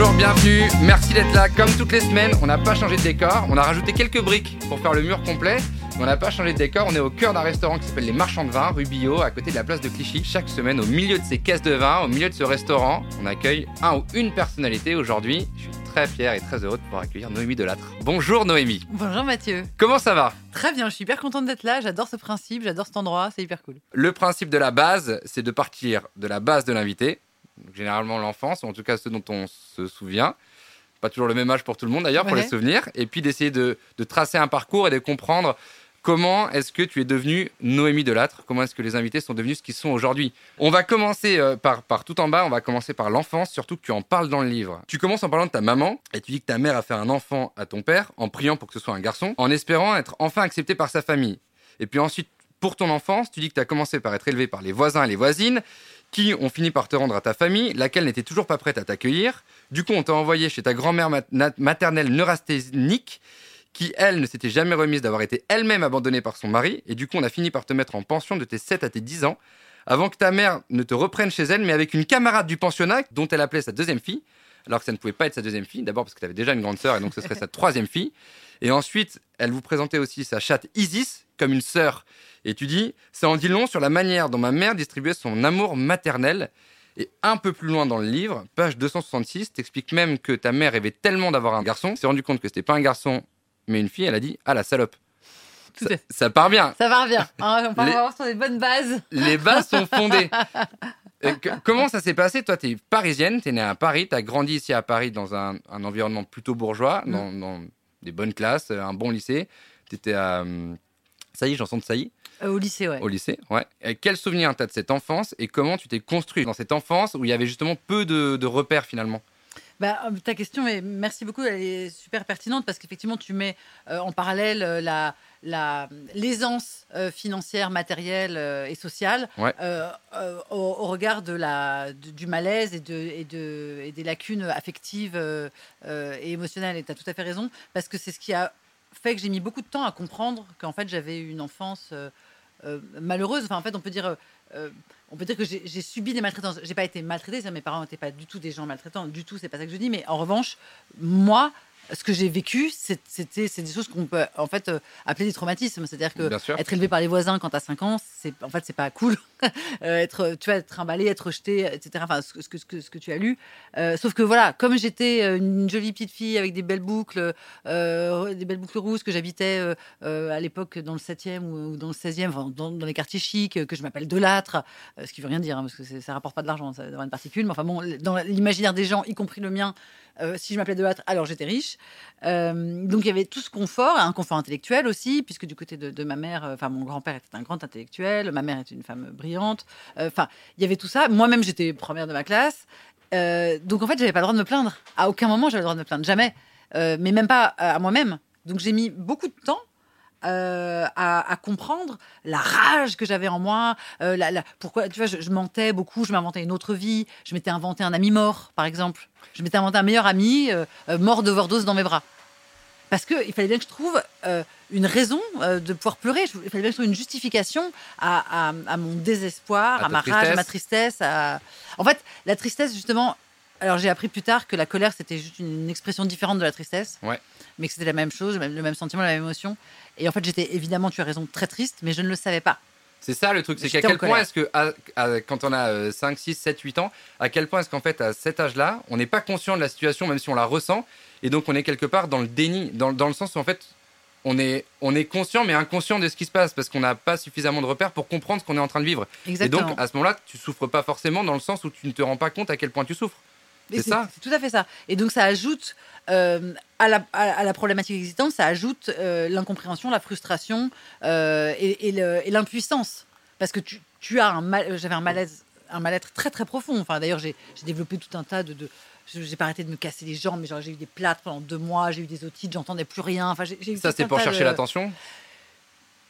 Bonjour, bienvenue, merci d'être là. Comme toutes les semaines, on n'a pas changé de décor, on a rajouté quelques briques pour faire le mur complet. mais On n'a pas changé de décor, on est au cœur d'un restaurant qui s'appelle Les Marchands de Vin, rue Billot, à côté de la place de Clichy. Chaque semaine, au milieu de ces caisses de vin, au milieu de ce restaurant, on accueille un ou une personnalité. Aujourd'hui, je suis très fier et très heureux de pouvoir accueillir Noémie Delattre. Bonjour Noémie, Bonjour Mathieu. comment ça va? Très bien, je suis hyper contente d'être là. J'adore ce principe, j'adore cet endroit, c'est hyper cool. Le principe de la base, c'est de partir de la base de l'invité, donc généralement l'enfance, ou en tout cas ceux dont on se souvient. Pas toujours le même âge pour tout le monde d'ailleurs, pour les souvenirs. Et puis d'essayer de, de tracer un parcours et de comprendre comment est-ce que tu es devenu Noémie Delattre, comment est-ce que les invités sont devenus ce qu'ils sont aujourd'hui. On va commencer euh, par, par tout en bas, on va commencer par l'enfance, surtout que tu en parles dans le livre. Tu commences en parlant de ta maman, et tu dis que ta mère a fait un enfant à ton père, en priant pour que ce soit un garçon, en espérant être enfin accepté par sa famille. Et puis ensuite, pour ton enfance, tu dis que tu as commencé par être élevé par les voisins et les voisines, qui ont fini par te rendre à ta famille, laquelle n'était toujours pas prête à t'accueillir. Du coup, on t'a envoyé chez ta grand-mère maternelle neurasthénique, qui, elle, ne s'était jamais remise d'avoir été elle-même abandonnée par son mari. Et du coup, on a fini par te mettre en pension de tes 7 à tes 10 ans, avant que ta mère ne te reprenne chez elle, mais avec une camarade du pensionnat, dont elle appelait sa deuxième fille, alors que ça ne pouvait pas être sa deuxième fille. D'abord parce que tu avais déjà une grande sœur, et donc ce serait sa troisième fille. Et ensuite, elle vous présentait aussi sa chatte Isis, comme une sœur. Et tu dis, ça en dit long sur la manière dont ma mère distribuait son amour maternel. Et un peu plus loin dans le livre, page 266, t'expliques même que ta mère rêvait tellement d'avoir un garçon, s'est rendu compte que c'était pas un garçon, mais une fille. Elle a dit, ah la salope. Ça, ça part bien. Ça va bien. Hein, on va Les- avoir sur des bonnes bases. Les bases sont fondées. Euh, comment ça s'est passé? Toi, tu es parisienne, tu es née à Paris, tu as grandi ici à Paris dans un, un environnement plutôt bourgeois, Mm. dans, dans des bonnes classes, euh, un bon lycée. Tu étais à hum, Sailly, chanson de Sailly, Euh, au lycée, ouais. au lycée. Ouais. Et quel souvenir tu as de cette enfance et comment tu t'es construit dans cette enfance où il y avait justement peu de, de repères finalement? Bah, euh, ta question, mais merci beaucoup, elle est super pertinente parce qu'effectivement, tu mets euh, en parallèle euh, la la- l'aisance euh, financière, matérielle euh, et sociale Ouais. euh, au, au regard de la, de- du malaise et, de, et, de, et des lacunes affectives et émotionnelles. Et tu as tout à fait raison, parce que c'est ce qui a fait que j'ai mis beaucoup de temps à comprendre qu'en fait, j'avais une enfance malheureuse. Enfin, en fait, on peut dire... euh, on peut dire que j'ai subi des maltraitances. J'ai pas été maltraitée, mes parents n'étaient pas du tout des gens maltraitants, du tout, c'est pas ça que je dis. Mais en revanche, moi, ce que j'ai vécu, c'est- c'était c'est des choses qu'on peut en fait euh, appeler des traumatismes. C'est-à-dire que être élevé par les voisins quand t'as 5 ans, c'est en fait c'est pas cool. Euh, être tu vois être trimballé, être rejeté, etc. Enfin ce, que- ce que ce que ce que tu as lu. Euh, sauf que voilà, comme j'étais une jolie petite fille avec des belles boucles, euh, des belles boucles rousses, que j'habitais euh, à l'époque dans le 7e ou, ou dans le 16e, enfin, dans, dans les quartiers chics, que je m'appelle Delâtre, ce qui veut rien dire hein, parce que ça rapporte pas de l'argent, ça d'avoir une particule. Mais enfin bon, dans l'imaginaire des gens, y compris le mien, euh, si je m'appelais Delâtre, alors j'étais riche. Euh, donc il y avait tout ce confort, un confort intellectuel aussi, puisque du côté de, de ma mère, euh, enfin mon grand-père était un grand intellectuel, ma mère était une femme brillante. Enfin, il y avait tout ça. Moi-même, j'étais première de ma classe. Donc en fait, j'avais pas le droit de me plaindre. À aucun moment, j'avais le droit de me plaindre, jamais. Mais même pas à moi-même. Donc j'ai mis beaucoup de temps. Euh, à, à comprendre la rage que j'avais en moi, euh, la, la- pourquoi tu vois, je, je mentais beaucoup, je m'inventais une autre vie, je m'étais inventé un ami mort, par exemple, je m'étais inventé un meilleur ami euh, euh, mort d'overdose dans mes bras, parce que il fallait bien que je trouve une raison de pouvoir pleurer, il fallait bien que je trouve une justification à, à- à mon désespoir, À ma rage, à ma tristesse. En fait, la tristesse justement. Alors j'ai appris plus tard que la colère c'était juste une expression différente de la tristesse, Ouais. Mais que c'était la même chose, le même- sentiment, la même émotion. Et en fait j'étais évidemment, tu as raison, très triste, mais je ne le savais pas. C'est ça le truc, c'est qu'à quel point est-ce que, à- à- quand on a euh, 5, 6, 7, 8 ans, à quel point est-ce qu'en fait, à cet âge-là, on n'est pas conscient de la situation, même si on la ressent, et donc on est quelque part dans le déni, dans, dans le sens où en fait, on est, on est conscient, mais inconscient de ce qui se passe, parce qu'on n'a pas suffisamment de repères pour comprendre ce qu'on est en train de vivre. Exactement. Et donc, à ce moment-là, tu souffres pas forcément dans le sens où tu ne te rends pas compte à quel point tu souffres. C'est ça. C'est tout à fait ça. Et donc ça ajoute euh, à, la, à, à la problématique existante, ça ajoute euh, l'incompréhension, la frustration euh, et, l'impuissance. Parce que tu, tu as un mal, j'avais un malaise, un mal-être très très profond. Enfin d'ailleurs j'ai développé tout un tas de, de j'ai pas arrêté de me casser les jambes, mais j'ai eu des plates pendant deux mois, j'ai eu des otites, j'entendais plus rien. Enfin, j'ai, Ça, c'est pour chercher de- l'attention?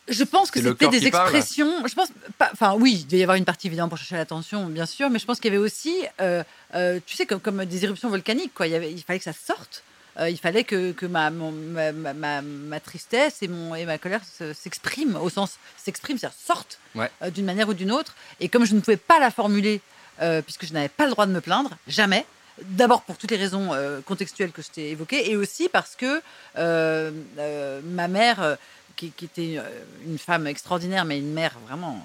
Je pense que c'était des parle. expressions. Je pense, pas- enfin oui, il devait y avoir une partie évidemment pour chercher l'attention, bien sûr, mais je pense qu'il y avait aussi, euh, euh, tu sais, comme, comme des éruptions volcaniques, quoi. Il, y avait, il fallait que ça sorte. Euh, il fallait que, que ma, mon- ma, ma, ma- ma tristesse et, mon, et ma colère se- s'expriment, au sens s'expriment, c'est-à-dire sortent Ouais. d'une manière ou d'une autre. Et comme je ne pouvais pas la formuler, puisque je n'avais pas le droit de me plaindre, jamais, D'abord pour toutes les raisons euh, contextuelles que je t'ai évoquées, et aussi parce que euh, euh, ma mère, qui, qui était euh, une femme extraordinaire, mais une mère vraiment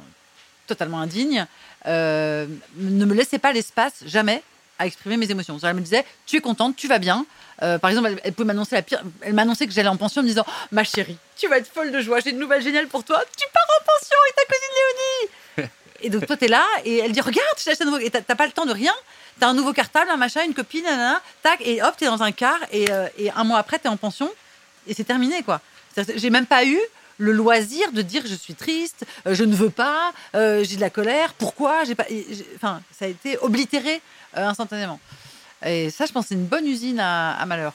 totalement indigne, euh, ne me laissait pas l'espace, jamais, à exprimer mes émotions. Elle me disait, tu es contente, tu vas bien. Euh, par exemple, elle, elle pouvait m'annoncer la pire. Elle m'annonçait que j'allais en pension en me disant, ma chérie, tu vas être folle de joie, j'ai une nouvelle géniale pour toi. Tu pars en pension et ta cousine Léonie. et donc toi, t'es là et elle dit, regarde, je un nouveau. Et t'as t'as pas le temps de rien. T'as un nouveau cartable, un machin, une copine, nanana, tac, et hop, t'es dans un car et, euh, et un mois après, t'es en pension et c'est terminé, quoi. J'ai même pas eu le loisir de dire je suis triste, euh, je ne veux pas, euh, j'ai de la colère, pourquoi j'ai pas, enfin, ça a été oblitéré euh, instantanément. Et ça, je pense, c'est une bonne usine à, à malheur.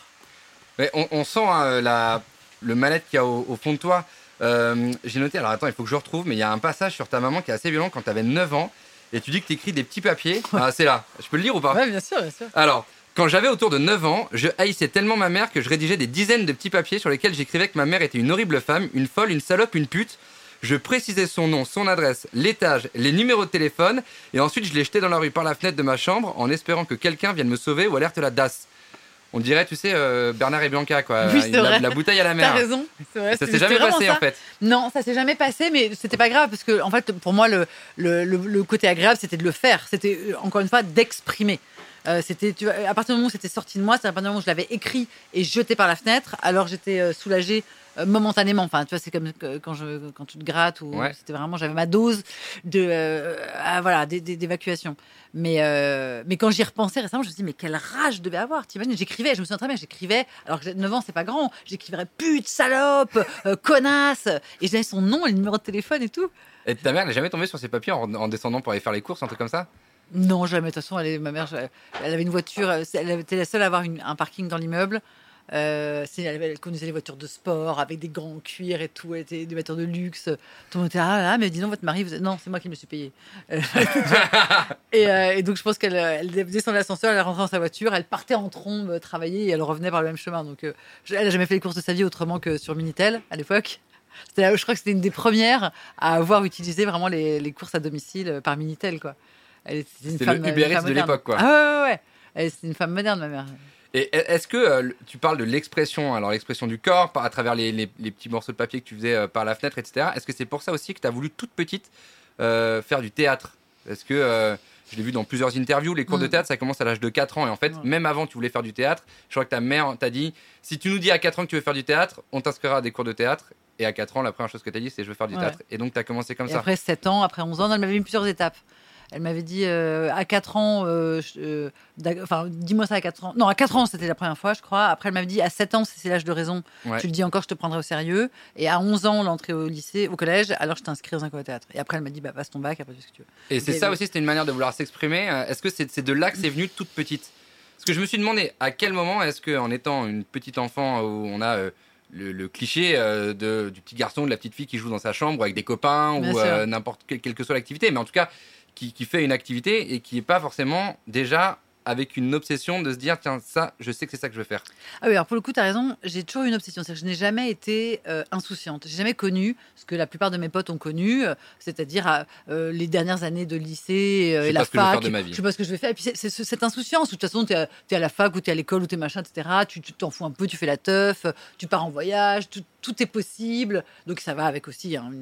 Mais on, on sent hein, la, le mal-être qu'il y a au, au fond de toi. Euh, J'ai noté, alors attends, il faut que je retrouve, mais il y a un passage sur ta maman qui est assez violent quand tu avais 9 ans. Et tu dis que tu écris des petits papiers. Ah, c'est là. Je peux le lire ou pas? Ouais, bien sûr, bien sûr. Alors, quand j'avais autour de 9 ans, je haïssais tellement ma mère que je rédigeais des dizaines de petits papiers sur lesquels j'écrivais que ma mère était une horrible femme, une folle, une salope, une pute. Je précisais son nom, son adresse, l'étage, les numéros de téléphone, et ensuite je les jetais dans la rue par la fenêtre de ma chambre en espérant que quelqu'un vienne me sauver ou alerte la DAS. On dirait, tu sais, euh, Bernard et Bianca, quoi. Oui, c'est vrai. la bouteille à la T'as mer. raison. c'est vrai, Ça s'est jamais passé, ça. en fait. Non, ça s'est jamais passé, mais c'était pas grave parce que, en fait, pour moi, le, le, le- le côté agréable, c'était de le faire. C'était euh, encore une fois d'exprimer. Euh, c'était, tu vois, à partir du moment où c'était sorti de moi, c'est à partir du moment où je l'avais écrit et jeté par la fenêtre, alors j'étais euh, soulagée euh, momentanément. Enfin, tu vois, c'est comme quand je quand tu te grattes ou Ouais. c'était vraiment j'avais ma dose de euh, ah, voilà d'é- d'é- d'évacuation. Mais euh, mais quand j'y repensais récemment, je me suis dit mais quelle rage je devais avoir. T'imagines, j'écrivais, je me souviens très bien, j'écrivais. Alors que j'ai 9 ans, c'est pas grand. J'écrivais pute, salope, euh, connasse, et j'avais son nom et le numéro de téléphone et tout. Et ta mère n'est jamais tombée sur ses papiers en, en descendant pour aller faire les courses, un truc comme ça? Non, jamais. De toute façon, ma mère, elle avait une voiture. euh, Elle était la seule à avoir un parking dans l'immeuble. Euh, elle, elle conduisait les voitures de sport avec des grands cuirs et tout. Elle était des voitures de luxe. Tout le monde était ah, ah, mais dis votre mari. Vous. Non, c'est moi qui me suis payé. Euh, et, donc je pense qu'elle elle descendait l'ascenseur, elle rentrait dans sa voiture, elle partait en trombe travailler et elle revenait par le même chemin. Donc elle a jamais fait les courses de sa vie autrement que sur Minitel à l'époque. Là je crois que c'était une des premières à avoir utilisé vraiment les, les courses à domicile par Minitel quoi. Femme, le une Uber Eats de l'époque, quoi. Ah ouais ouais ouais. C'est une femme moderne ma mère. Et est-ce que euh, tu parles de l'expression, alors l'expression du corps, par- à travers les, les- les petits morceaux de papier que tu faisais euh, par la fenêtre, etc. Est-ce que c'est pour ça aussi que tu as voulu toute petite euh, faire du théâtre? Est-ce que euh, je l'ai vu dans plusieurs interviews, les cours de Mm. théâtre, ça commence à l'âge de 4 ans. Et en fait, même avant, tu voulais faire du théâtre. Je crois que ta mère t'a dit si tu nous dis à 4 ans que tu veux faire du théâtre, on t'inscrira à des cours de théâtre. Et à 4 ans, la première chose que tu as dit, c'est je veux faire du Ouais. théâtre. Et donc, tu as commencé comme Et ça. après 7 ans, après 11 ans, elle m'avait mis plusieurs étapes. Elle m'avait dit euh, à 4 ans, euh, je- euh, enfin dis-moi ça à 4 ans. Non, à 4 ans c'était la première fois, je crois. Après elle m'avait dit à 7 ans, si c'est l'âge de raison, Ouais. tu le dis encore, je te prendrai au sérieux. Et à 11 ans, l'entrée au lycée, au collège, alors je t'inscris dans un cours de théâtre. Et après elle m'a dit bah passe ton bac, après tu fais ce que tu veux. Et c'est ça aussi, c'était une manière de vouloir s'exprimer. Est-ce que c'est de là que c'est venu toute petite? Parce que je me suis demandé à quel moment est-ce qu'en étant une petite enfant où on a euh, le, le cliché euh, de, du petit garçon, de la petite fille qui joue dans sa chambre avec des copains Bien ou euh, n'importe quelle, quelle que soit l'activité, mais en tout cas qui, qui fait une activité et qui n'est pas forcément déjà avec une obsession de se dire tiens ça je sais que c'est ça que je veux faire. Ah oui, alors pour le coup, tu as raison, j'ai toujours eu une obsession. C'est-à-dire que je n'ai jamais été euh, insouciante. J'ai jamais connu ce que la plupart de mes potes ont connu, euh, c'est-à-dire euh, les dernières années de lycée euh, Je et la je fac. faire de ma vie. Je sais pas ce que je vais faire. Et puis c'est c'est ce- cette insouciance où de toute façon, tu es, à la fac ou tu es à l'école ou tu es machin, etc. Tu tu t'en fous un peu, tu fais la teuf, tu pars en voyage, tout, tout est possible. Donc ça va avec aussi un,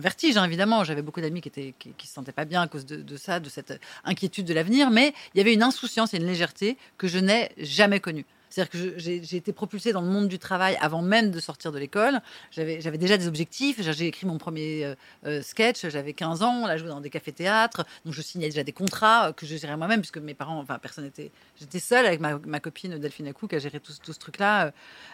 vertige, hein, évidemment. J'avais beaucoup d'amis qui, étaient, qui se sentaient pas bien à cause de, de ça, de cette inquiétude de l'avenir. Mais il y avait une insouciance et une légèreté que je n'ai jamais connue. C'est-à-dire que j'ai été propulsée dans le monde du travail avant même de sortir de l'école. J'avais déjà des objectifs. J'ai écrit mon premier euh, euh, sketch. J'avais 15 ans. Là, je jouais dans des cafés-théâtres. Donc, je signais déjà des contrats euh, que je gérais moi-même, puisque mes parents, enfin, personne n'était. J'étais seule avec ma, copine Delphine Acou qui a géré tout, ce- truc-là.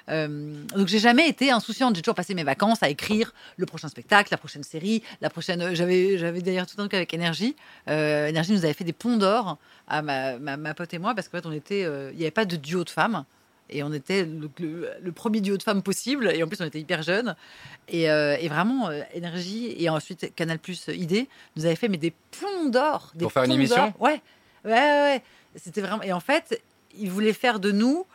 Euh, donc, j'ai jamais été insouciante. J'ai toujours passé mes vacances à écrire le prochain spectacle, la prochaine série, la prochaine. J'avais d'ailleurs tout un truc avec Énergie. Énergie nous avait fait des ponts d'or à ma, ma, pote et moi, parce qu'en fait, on était. Il n'y avait pas de duo de femmes. Et on était le, le- le premier duo de femmes possible. Et en plus, on était hyper jeunes. Et, euh, et vraiment, euh, Énergie et ensuite Canal Plus ID nous avait fait mais des plombs d'or. Pour faire une émission? Ouais, ouais, ouais. ouais. C'était vraiment. Et en fait, ils voulaient faire de nous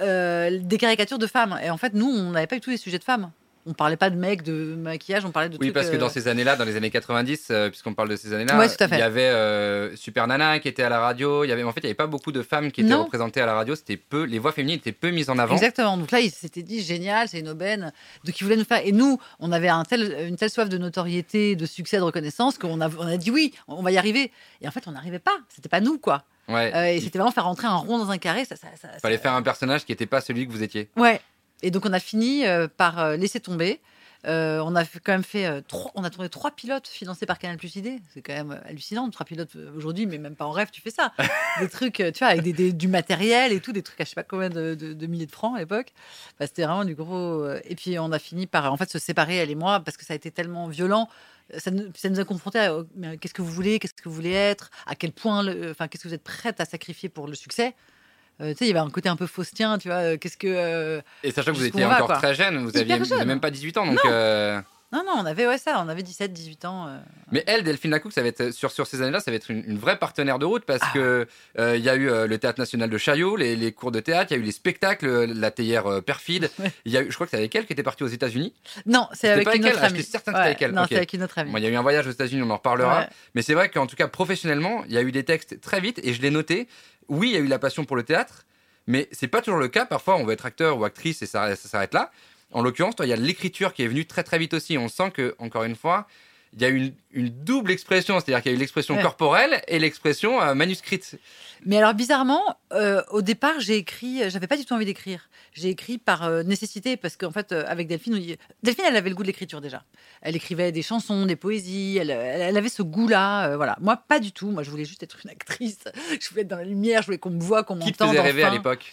euh, des caricatures de femmes. Et en fait, nous, on n'avait pas du tout les sujets de femmes. On parlait pas de mecs, de maquillage, on parlait de Oui, trucs, parce que euh, dans ces années-là, dans les années 90, euh, puisqu'on parle de ces années-là, Ouais, il y avait euh, Super Nana qui était à la radio. Il y avait, en fait, il n'y avait pas beaucoup de femmes qui étaient Non. représentées à la radio. C'était peu, les voix féminines étaient peu mises en avant. Exactement. Donc là, il s'était dit génial, c'est une aubaine. Donc il voulait nous faire. Et nous, on avait un tel, une telle soif de notoriété, de succès, de reconnaissance qu'on a, on a dit oui, on va y arriver. Et en fait, on n'arrivait pas. C'était pas nous, quoi. Ouais. Euh, et c'était vraiment faire rentrer un rond dans un carré. Ça, ça, fallait ça- faire un personnage qui n'était pas celui que vous étiez. Ouais. Et donc on a fini euh, par euh, laisser tomber. Euh, on a quand même fait euh, trois, on a tourné trois pilotes financés par Canal Plus ID. C'est quand même hallucinant, trois pilotes aujourd'hui, mais même pas en rêve, tu fais ça. des trucs, tu vois, avec des, des- du matériel et tout, des trucs à je sais pas combien de, de- de milliers de francs à l'époque. Enfin, C'était vraiment du gros. Et puis on a fini par en fait se séparer elle et moi parce que ça a été tellement violent. Ça nous, ça nous a confrontés à euh, mais qu'est-ce que vous voulez, qu'est-ce que vous voulez être, à quel point, enfin qu'est-ce que vous êtes prête à sacrifier pour le succès. Euh, tu sais, il y avait un côté un peu faustien, tu vois. euh, Qu'est-ce que euh, Et sachant que vous Jusqu'où étiez on va, encore quoi. très jeune, vous Hyper aviez vous même pas 18 ans. Donc, euh, Non, non, on avait ouais, ça, on avait 17, 18 ans. euh. Mais elle, Delphine Lacouque, ça va être sur, sur ces années-là, ça va être une, une vraie partenaire de route parce Ah. que euh, il y a eu euh, le théâtre national de Chaillot, les, les cours de théâtre, il y a eu les spectacles, euh, la théière euh, perfide. Ouais. Il y a eu, je crois que c'est avec elle qui était partie aux États-unis. Non, c'est C'était avec pas avec une elle autre Ah, amie. j'étais certain que c'était avec elle. Non, Ok. c'est avec une autre amie. Bon, il y a eu un voyage aux États-Unis, on en reparlera. Ouais. Mais c'est vrai qu'en tout cas, professionnellement, il y a eu des textes très vite et je l'ai noté. Oui, il y a eu la passion pour le théâtre, mais c'est pas toujours le cas. Parfois, on veut être acteur ou actrice et ça, ça s'arrête là. En l'occurrence, il y a l'écriture qui est venue très très vite aussi. On sent que, encore une fois, il y a une, une double expression, c'est-à-dire qu'il y a eu l'expression Ouais. corporelle et l'expression euh, manuscrite. Mais alors bizarrement, euh, au départ, j'ai écrit, j'avais pas du tout envie d'écrire. J'ai écrit par euh, nécessité parce qu'en fait, avec Delphine, on- Delphine, elle avait le goût de l'écriture déjà. Elle écrivait des chansons, des poésies. Elle, elle- avait ce goût-là. voilà. Moi, pas du tout. Moi, je voulais juste être une actrice. Je voulais être dans la lumière. Je voulais qu'on me voit, qu'on Qui te m'entende. faisait rêver à enfin. l'époque?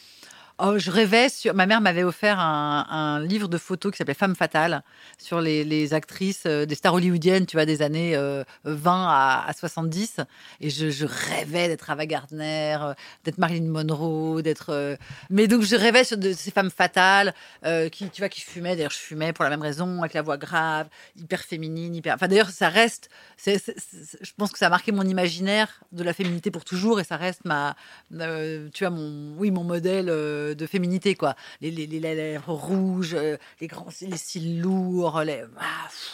Oh, je rêvais sur. Ma mère m'avait offert un, livre de photos qui s'appelait Femme fatale sur les, actrices euh, des stars hollywoodiennes, tu vois, des années euh, 20 à, à 70. Et je, rêvais d'être Ava Gardner, euh, d'être Marilyn Monroe, d'être. euh, Mais donc je rêvais sur de ces femmes fatales euh, qui, tu vois, qui fumaient. D'ailleurs, je fumais pour la même raison, avec la voix grave, hyper féminine, hyper. Enfin, d'ailleurs, ça reste. je pense que ça a marqué mon imaginaire de la féminité pour toujours, et ça reste ma, euh, tu vois, mon, oui, mon modèle de féminité, quoi. Les, les, les lèvres rouges, euh, les grands, les cils lourds, les, ah, pff,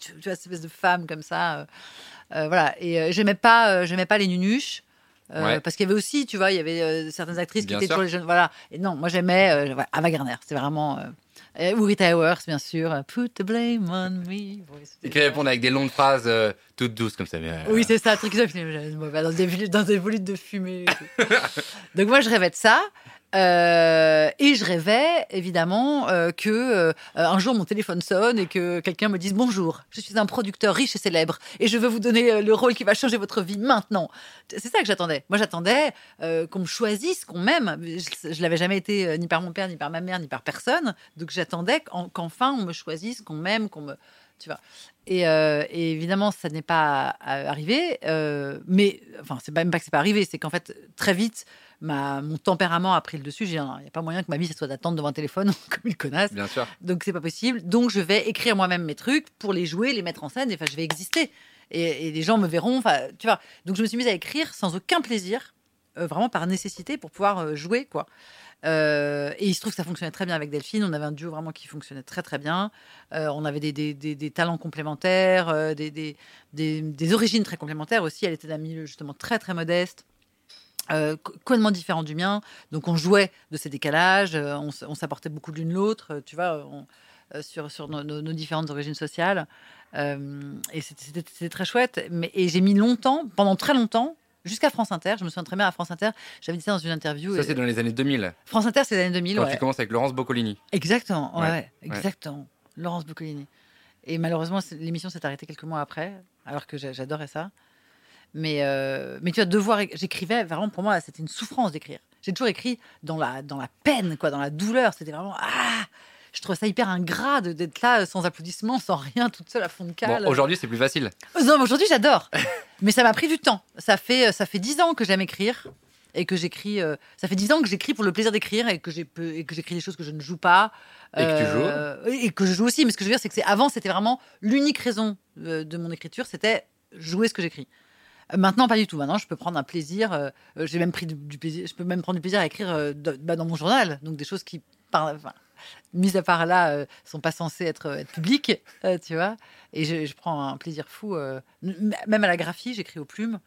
tu, tu vois, cette espèce de femme comme ça. euh, euh, voilà. Et euh, j'aimais pas, euh, j'aimais pas les nunuches. euh, Ouais. Parce qu'il y avait aussi, tu vois, il y avait certaines actrices qui Bien étaient sûr. toujours les jeunes. Voilà. Et non, moi j'aimais Ava Gardner. C'était vraiment. Ou Rita Hayworth, bien sûr. Put the blame on me. Et qui répondent avec des longues phrases toutes douces comme ça. oui, c'est ça, truc. Dans des, dans des volutes de fumée. Donc moi, je rêvais de ça. Euh, et je rêvais évidemment euh, que euh, un jour mon téléphone sonne et que quelqu'un me dise bonjour, je suis un producteur riche et célèbre et je veux vous donner euh, le rôle qui va changer votre vie maintenant. C'est ça que j'attendais. Moi j'attendais euh, qu'on me choisisse, qu'on m'aime. Je, je l'avais jamais été euh, ni par mon père, ni par ma mère, ni par personne. Donc j'attendais qu'en- qu'enfin on me choisisse, qu'on m'aime, qu'on me, tu vois. Et, euh, évidemment, ça n'est pas euh, arrivé. euh, mais enfin, c'est même pas que c'est pas arrivé, c'est qu'en fait, très vite, ma, mon tempérament a pris le dessus. Il n'y a pas moyen que ma vie, ça soit d'attendre devant un téléphone comme une connasse. Bien sûr. Donc, c'est pas possible. Donc, je vais écrire moi-même mes trucs pour les jouer, les mettre en scène. Enfin, je vais exister. Et, et les gens me verront. Enfin, tu vois. Donc, je me suis mise à écrire sans aucun plaisir, euh, vraiment par nécessité pour pouvoir euh, jouer, quoi. Euh, et il se trouve que ça fonctionnait très bien avec Delphine. On avait un duo vraiment qui fonctionnait très très bien. Euh, on avait des, des- des- des talents complémentaires, euh, des origines très complémentaires aussi. Elle était d'un milieu justement très très modeste. Euh, co- complètement différent du mien, donc on jouait de ces décalages, euh, on, s'apportait beaucoup l'une l'autre, euh, tu vois, on- sur, sur nos, nos- nos différentes origines sociales, et c'était- très chouette. Mais et j'ai mis longtemps, pendant très longtemps, jusqu'à France Inter. Je me souviens très bien à France Inter. J'avais dit ça dans une interview. Ça, c'est dans les années 2000, France Inter, c'est les années 2000. quand ouais. tu commences avec Laurence Boccolini. Exactement, ouais, exactement. Laurence Boccolini. Et malheureusement, l'émission s'est arrêtée quelques mois après, alors que j'a- j'adorais ça. Mais, euh, mais tu vas devoir. éc- J'écrivais vraiment, pour moi, c'était une souffrance d'écrire. J'ai toujours écrit dans la, dans la peine, quoi, dans la douleur. C'était vraiment. Ah Je trouvais ça hyper ingrat d'être là euh, sans applaudissements, sans rien, toute seule à fond de cale. Bon, aujourd'hui, c'est plus facile. Euh, Non, mais aujourd'hui, j'adore. mais ça m'a pris du temps. Ça fait, ça fait dix ans que j'aime écrire. Et que j'écris. euh, ça fait dix ans que j'écris pour le plaisir d'écrire et que j'écris des choses que je ne joue pas. Et que tu joues Et que je joue aussi. Mais ce que je veux dire, c'est que avant, c'était vraiment l'unique raison de mon écriture, c'était jouer ce que j'écris. Maintenant, pas du tout. Maintenant, je peux prendre un plaisir. euh, euh, j'ai même pris du, plaisir. Je peux même prendre du plaisir à écrire euh, bah, dans mon journal. Donc des choses qui parlent. enfin, mis à part là, euh, sont pas censés être, euh, tu vois. Et je, prends un plaisir fou, même à la graphie, j'écris aux plumes.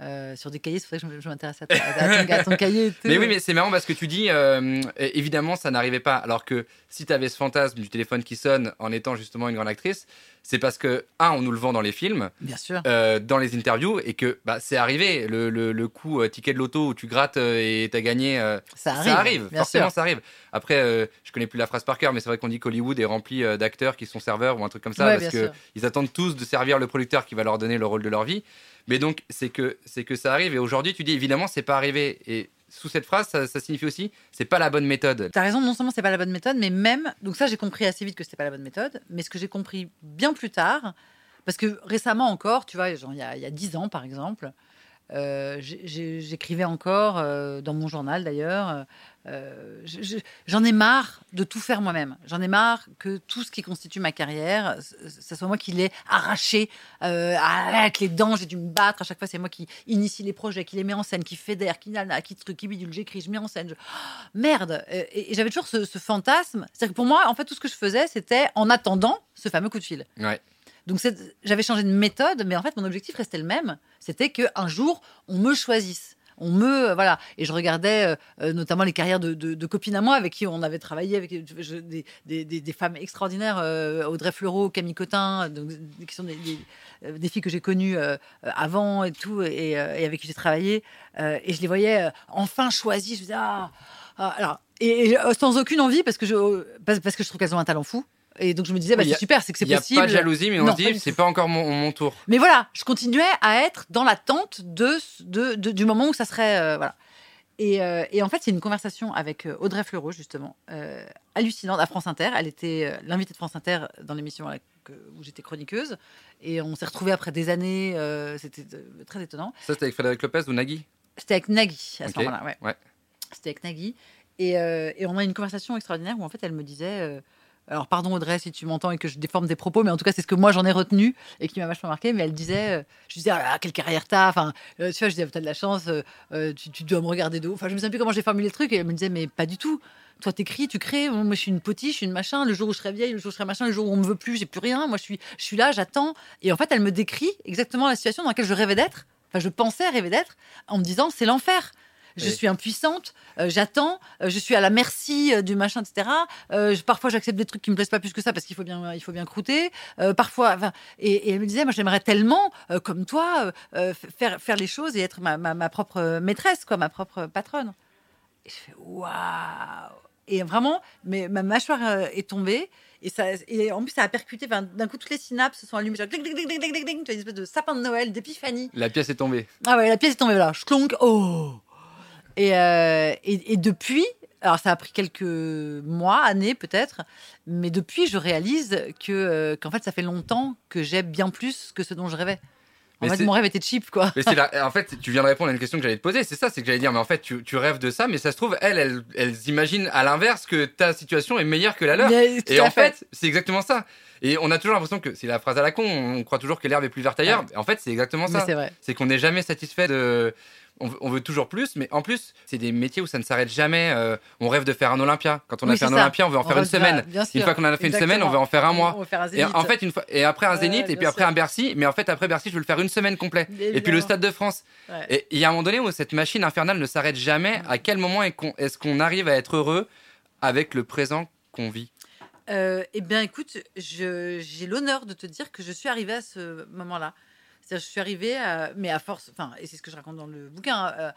Euh, sur des cahiers, c'est ça que je, je m'intéresse à, ton, à ton cahier. Mais oui, mais c'est marrant parce que tu dis, euh, évidemment, ça n'arrivait pas. Alors que si tu avais ce fantasme du téléphone qui sonne en étant justement une grande actrice, c'est parce que, un, on nous le vend dans les films, Bien sûr. euh, dans les interviews, et que bah, c'est arrivé. Le, le, le coup ticket de loto où tu grattes et t'as gagné, Ça arrive. ça arrive. Forcément, sûr. ça arrive. Après, je connais plus la phrase par cœur, mais c'est vrai qu'on dit qu'Hollywood est rempli d'acteurs qui sont serveurs ou un truc comme ça, Ouais, parce bien que sûr. ils attendent tous de servir le producteur qui va leur donner le rôle de leur vie. Mais donc, c'est que, c'est que ça arrive. Et aujourd'hui, tu dis, évidemment, c'est pas arrivé. Et sous cette phrase, ça, signifie aussi, c'est pas la bonne méthode. T'as raison, non seulement c'est pas la bonne méthode, mais même. Donc, ça, j'ai compris assez vite que c'était pas la bonne méthode. Mais ce que j'ai compris bien plus tard, parce que récemment encore, tu vois, genre, il y a, il y a 10 ans par exemple, euh, j'écrivais encore euh, dans mon journal d'ailleurs. euh, je- je- J'en ai marre de tout faire moi-même. J'en ai marre que tout ce qui constitue ma carrière, ce soit moi qui l'ai arraché avec les dents. J'ai dû me battre. À chaque fois, c'est moi qui initie les projets, qui les met en scène, qui fédère, qui nana, qui truc, qui bidule. J'écris, je mets en scène. je- merde. Et, j'avais toujours ce, fantasme. C'est-à-dire que pour moi, en fait, tout ce que je faisais, c'était en attendant ce fameux coup de fil. Donc j'avais changé de méthode, mais en fait, mon objectif restait le même. C'était qu'un jour, on me choisisse. On me euh, voilà et je regardais euh, euh, notamment les carrières de, de- de copines à moi avec qui on avait travaillé avec je- des, des- des- femmes extraordinaires euh, Audrey Fleurot Camille Cotin donc, qui sont des, euh, des filles que j'ai connues euh, avant et tout et, et avec qui j'ai travaillé et je les voyais enfin choisies je me disais ah, ah, alors et, et, sans aucune envie parce que je parce que je trouve qu'elles ont un talent fou et donc je me disais bah, c'est super c'est que c'est Il n'y a possible pas de jalousie, mais on Non, se dit, c'est pas encore mon, mon tour. mais voilà, je continuais à être dans l'attente de, de, de- du moment où ça serait. euh, voilà. Et, euh, et en fait, c'est une conversation avec euh, Audrey Fleurot, justement, euh, hallucinante à France Inter. Elle était euh, l'invitée de France Inter dans l'émission où j'étais chroniqueuse. Et on s'est retrouvés après des années. euh, C'était très étonnant. Ça, c'était avec Frédéric Lopez ou Nagui? C'était avec Nagui à ce moment-là. Ouais. ouais. C'était avec Nagui. Et, et on a une conversation extraordinaire où en fait elle me disait. Alors pardon Audrey si tu m'entends et que je déforme tes propos, mais en tout cas c'est ce que moi j'en ai retenu et qui m'a vachement marqué. Mais elle disait, euh, je disais ah quelle carrière t'as, enfin euh, tu vois je disais t'as de la chance, euh, tu, tu dois me regarder de haut. Enfin je me souviens plus comment j'ai formulé le truc et elle me disait mais pas du tout. Toi t'écris, tu crées. Moi je suis une potiche, je suis une machin. Le jour où je serai vieille, le jour où je serai machin, le jour où on me veut plus, j'ai plus rien. Moi je suis, je suis là, j'attends. Et en fait elle me décrit exactement la situation dans laquelle je rêvais d'être. Enfin je pensais rêver d'être en me disant c'est l'enfer. Je Oui. suis impuissante, euh, j'attends, euh, je suis à la merci euh, du machin, etc. Je- parfois, j'accepte des trucs qui me plaisent pas plus que ça parce qu'il faut bien, il faut bien croûter. Parfois, et, et elle me disait, moi, j'aimerais tellement, comme toi, faire, faire les choses et être ma, ma- ma propre maîtresse, quoi, ma propre patronne. Et je fais, waouh Et vraiment, mais ma mâchoire est tombée. Et, ça, et en plus, ça a percuté. enfin, D'un coup, toutes les synapses se sont allumées. Genre, ding, ding, ding, ding, ding. Tu vois, une espèce de sapin de Noël, d'épiphanie. La pièce est tombée. Ah ouais, la pièce est tombée là. Schlonk. Oh. Et, euh, et, et depuis, alors ça a pris quelques mois, années peut-être, mais depuis, je réalise que euh, qu'en fait, ça fait longtemps que j'ai bien plus que ce dont je rêvais. En Mais fait, mon rêve était cheap, quoi. Mais c'est la- en fait, tu viens de répondre à une question que j'allais te poser. C'est ça, c'est que j'allais dire, mais en fait, tu, tu rêves de ça, mais ça se trouve, elles, elles, elles imaginent à l'inverse que ta situation est meilleure que la leur. Mais Et en fait, c'est exactement ça. Et on a toujours l'impression que c'est la phrase à la con, on croit toujours que l'herbe est plus verte ailleurs. En fait, c'est exactement ça. c'est vrai. C'est qu'on n'est jamais satisfait de. On veut, on veut toujours plus, mais en plus, c'est des métiers où ça ne s'arrête jamais. Euh, on rêve de faire un Olympia. Quand on a Oui, fait un ça. Olympia, on veut en faire une semaine. Une fois qu'on en a fait une semaine, on veut en faire un mois. On va faire un Et en fait, une fois, et après un Ouais, zénith, et puis après sûr. un Bercy, mais en fait, après Bercy, je veux le faire une semaine complète. Et puis le. Stade de France. Ouais. Et il y a un moment donné où cette machine infernale ne s'arrête jamais. À quel moment est-ce qu'on arrive à être heureux avec le présent qu'on vit? Euh, eh bien, écoute, j'ai l'honneur de te dire que je suis arrivée à ce moment-là. C'est-à-dire, je suis arrivée, à- mais à force, enfin, et c'est ce que je raconte dans le bouquin, euh,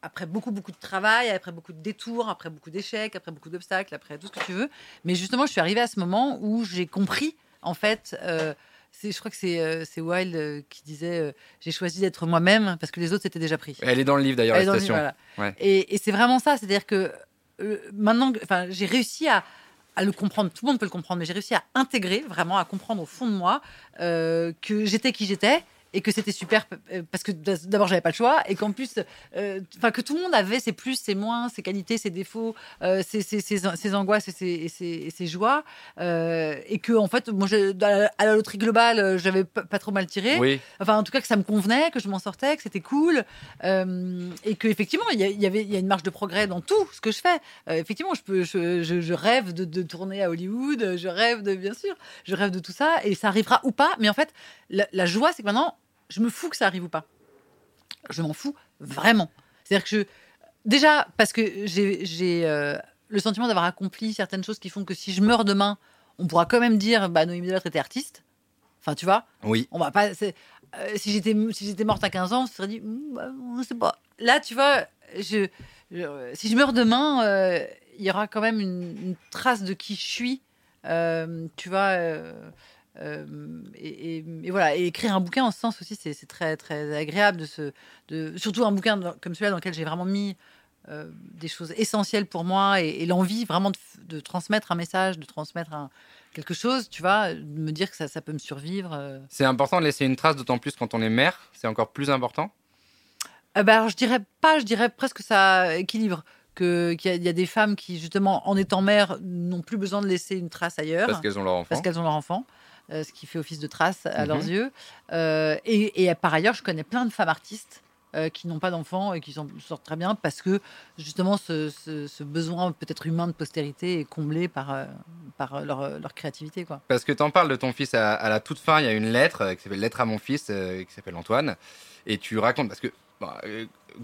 après beaucoup, beaucoup de travail, après beaucoup de détours, après beaucoup d'échecs, après beaucoup d'obstacles, après tout ce que tu veux. Mais justement, je suis arrivée à ce moment où j'ai compris, en fait, euh, c'est- je crois que c'est euh, Wilde euh, qui disait euh, J'ai choisi d'être moi-même parce que les autres étaient déjà pris. Elle est dans le livre d'ailleurs, la voilà. Ouais. Et, et c'est vraiment ça, c'est-à-dire que euh, maintenant, j'ai réussi à, à le comprendre. Tout le monde peut le comprendre, mais j'ai réussi à intégrer, vraiment, à comprendre au fond de moi euh, que j'étais qui j'étais et que c'était super euh, parce que d'abord j'avais pas le choix et qu'en plus, euh, enfin que tout le monde avait ses plus, ses moins, ses qualités, ses défauts, euh, ses, ses- ses- ses angoisses et ses, et ses- et ses joies, euh, et que en fait, moi, à la- loterie globale, j'avais pas, trop mal tiré. Oui. Enfin, en tout cas, que ça me convenait, que je m'en sortais, que c'était cool, et que effectivement, il y, avait, il y a une marge de progrès dans tout ce que je fais. Effectivement, je peux, je, je- je rêve de, de tourner à Hollywood, je rêve de, bien sûr, je rêve de tout ça, et ça arrivera ou pas. Mais en fait, la, la joie, c'est que maintenant, je me fous que ça arrive ou pas. Je m'en fous vraiment. C'est-à-dire que je, déjà parce que j'ai, euh, le sentiment d'avoir accompli certaines choses qui font que si je meurs demain, on pourra quand même dire, bah, Noémie Delattre était artiste. Enfin, tu vois. Oui. On va pas. euh, si j'étais si j'étais morte à 15 ans, on se serait dit, Hmm, bah, on sait pas. Là, tu vois, je, je- si je meurs demain, euh, il y aura quand même une, une trace de qui je suis. tu vois. Euh, et, et- et voilà. Et écrire un bouquin en ce sens aussi, c'est très très agréable de se, de surtout un bouquin dans- comme celui-là dans lequel j'ai vraiment mis. euh, des choses essentielles pour moi et, et l'envie vraiment de, transmettre un message, de transmettre un, quelque chose, tu vois, de me dire que ça, ça peut me survivre. euh, C'est important de laisser une trace, d'autant plus quand on est mère. C'est encore plus important. Bah, alors, je dirais pas, je dirais presque que ça équilibre. Qu'il y, y a des femmes qui, justement, en étant mères, n'ont plus besoin de laisser une trace ailleurs Parce qu'elles ont leur enfant. parce qu'elles ont leur enfant, euh, ce qui fait office de trace à Mhm. leurs yeux. Euh, et, et par ailleurs, je connais plein de femmes artistes euh, qui n'ont pas d'enfants et qui s'en sortent très bien parce que, justement, ce, ce- ce besoin peut-être humain de postérité est comblé par, par leur, leur créativité. Quoi. Parce que tu en parles de ton fils à, à la toute fin, il y a une lettre qui s'appelle Lettre à mon fils, qui s'appelle Antoine. Et tu racontes, parce que bah,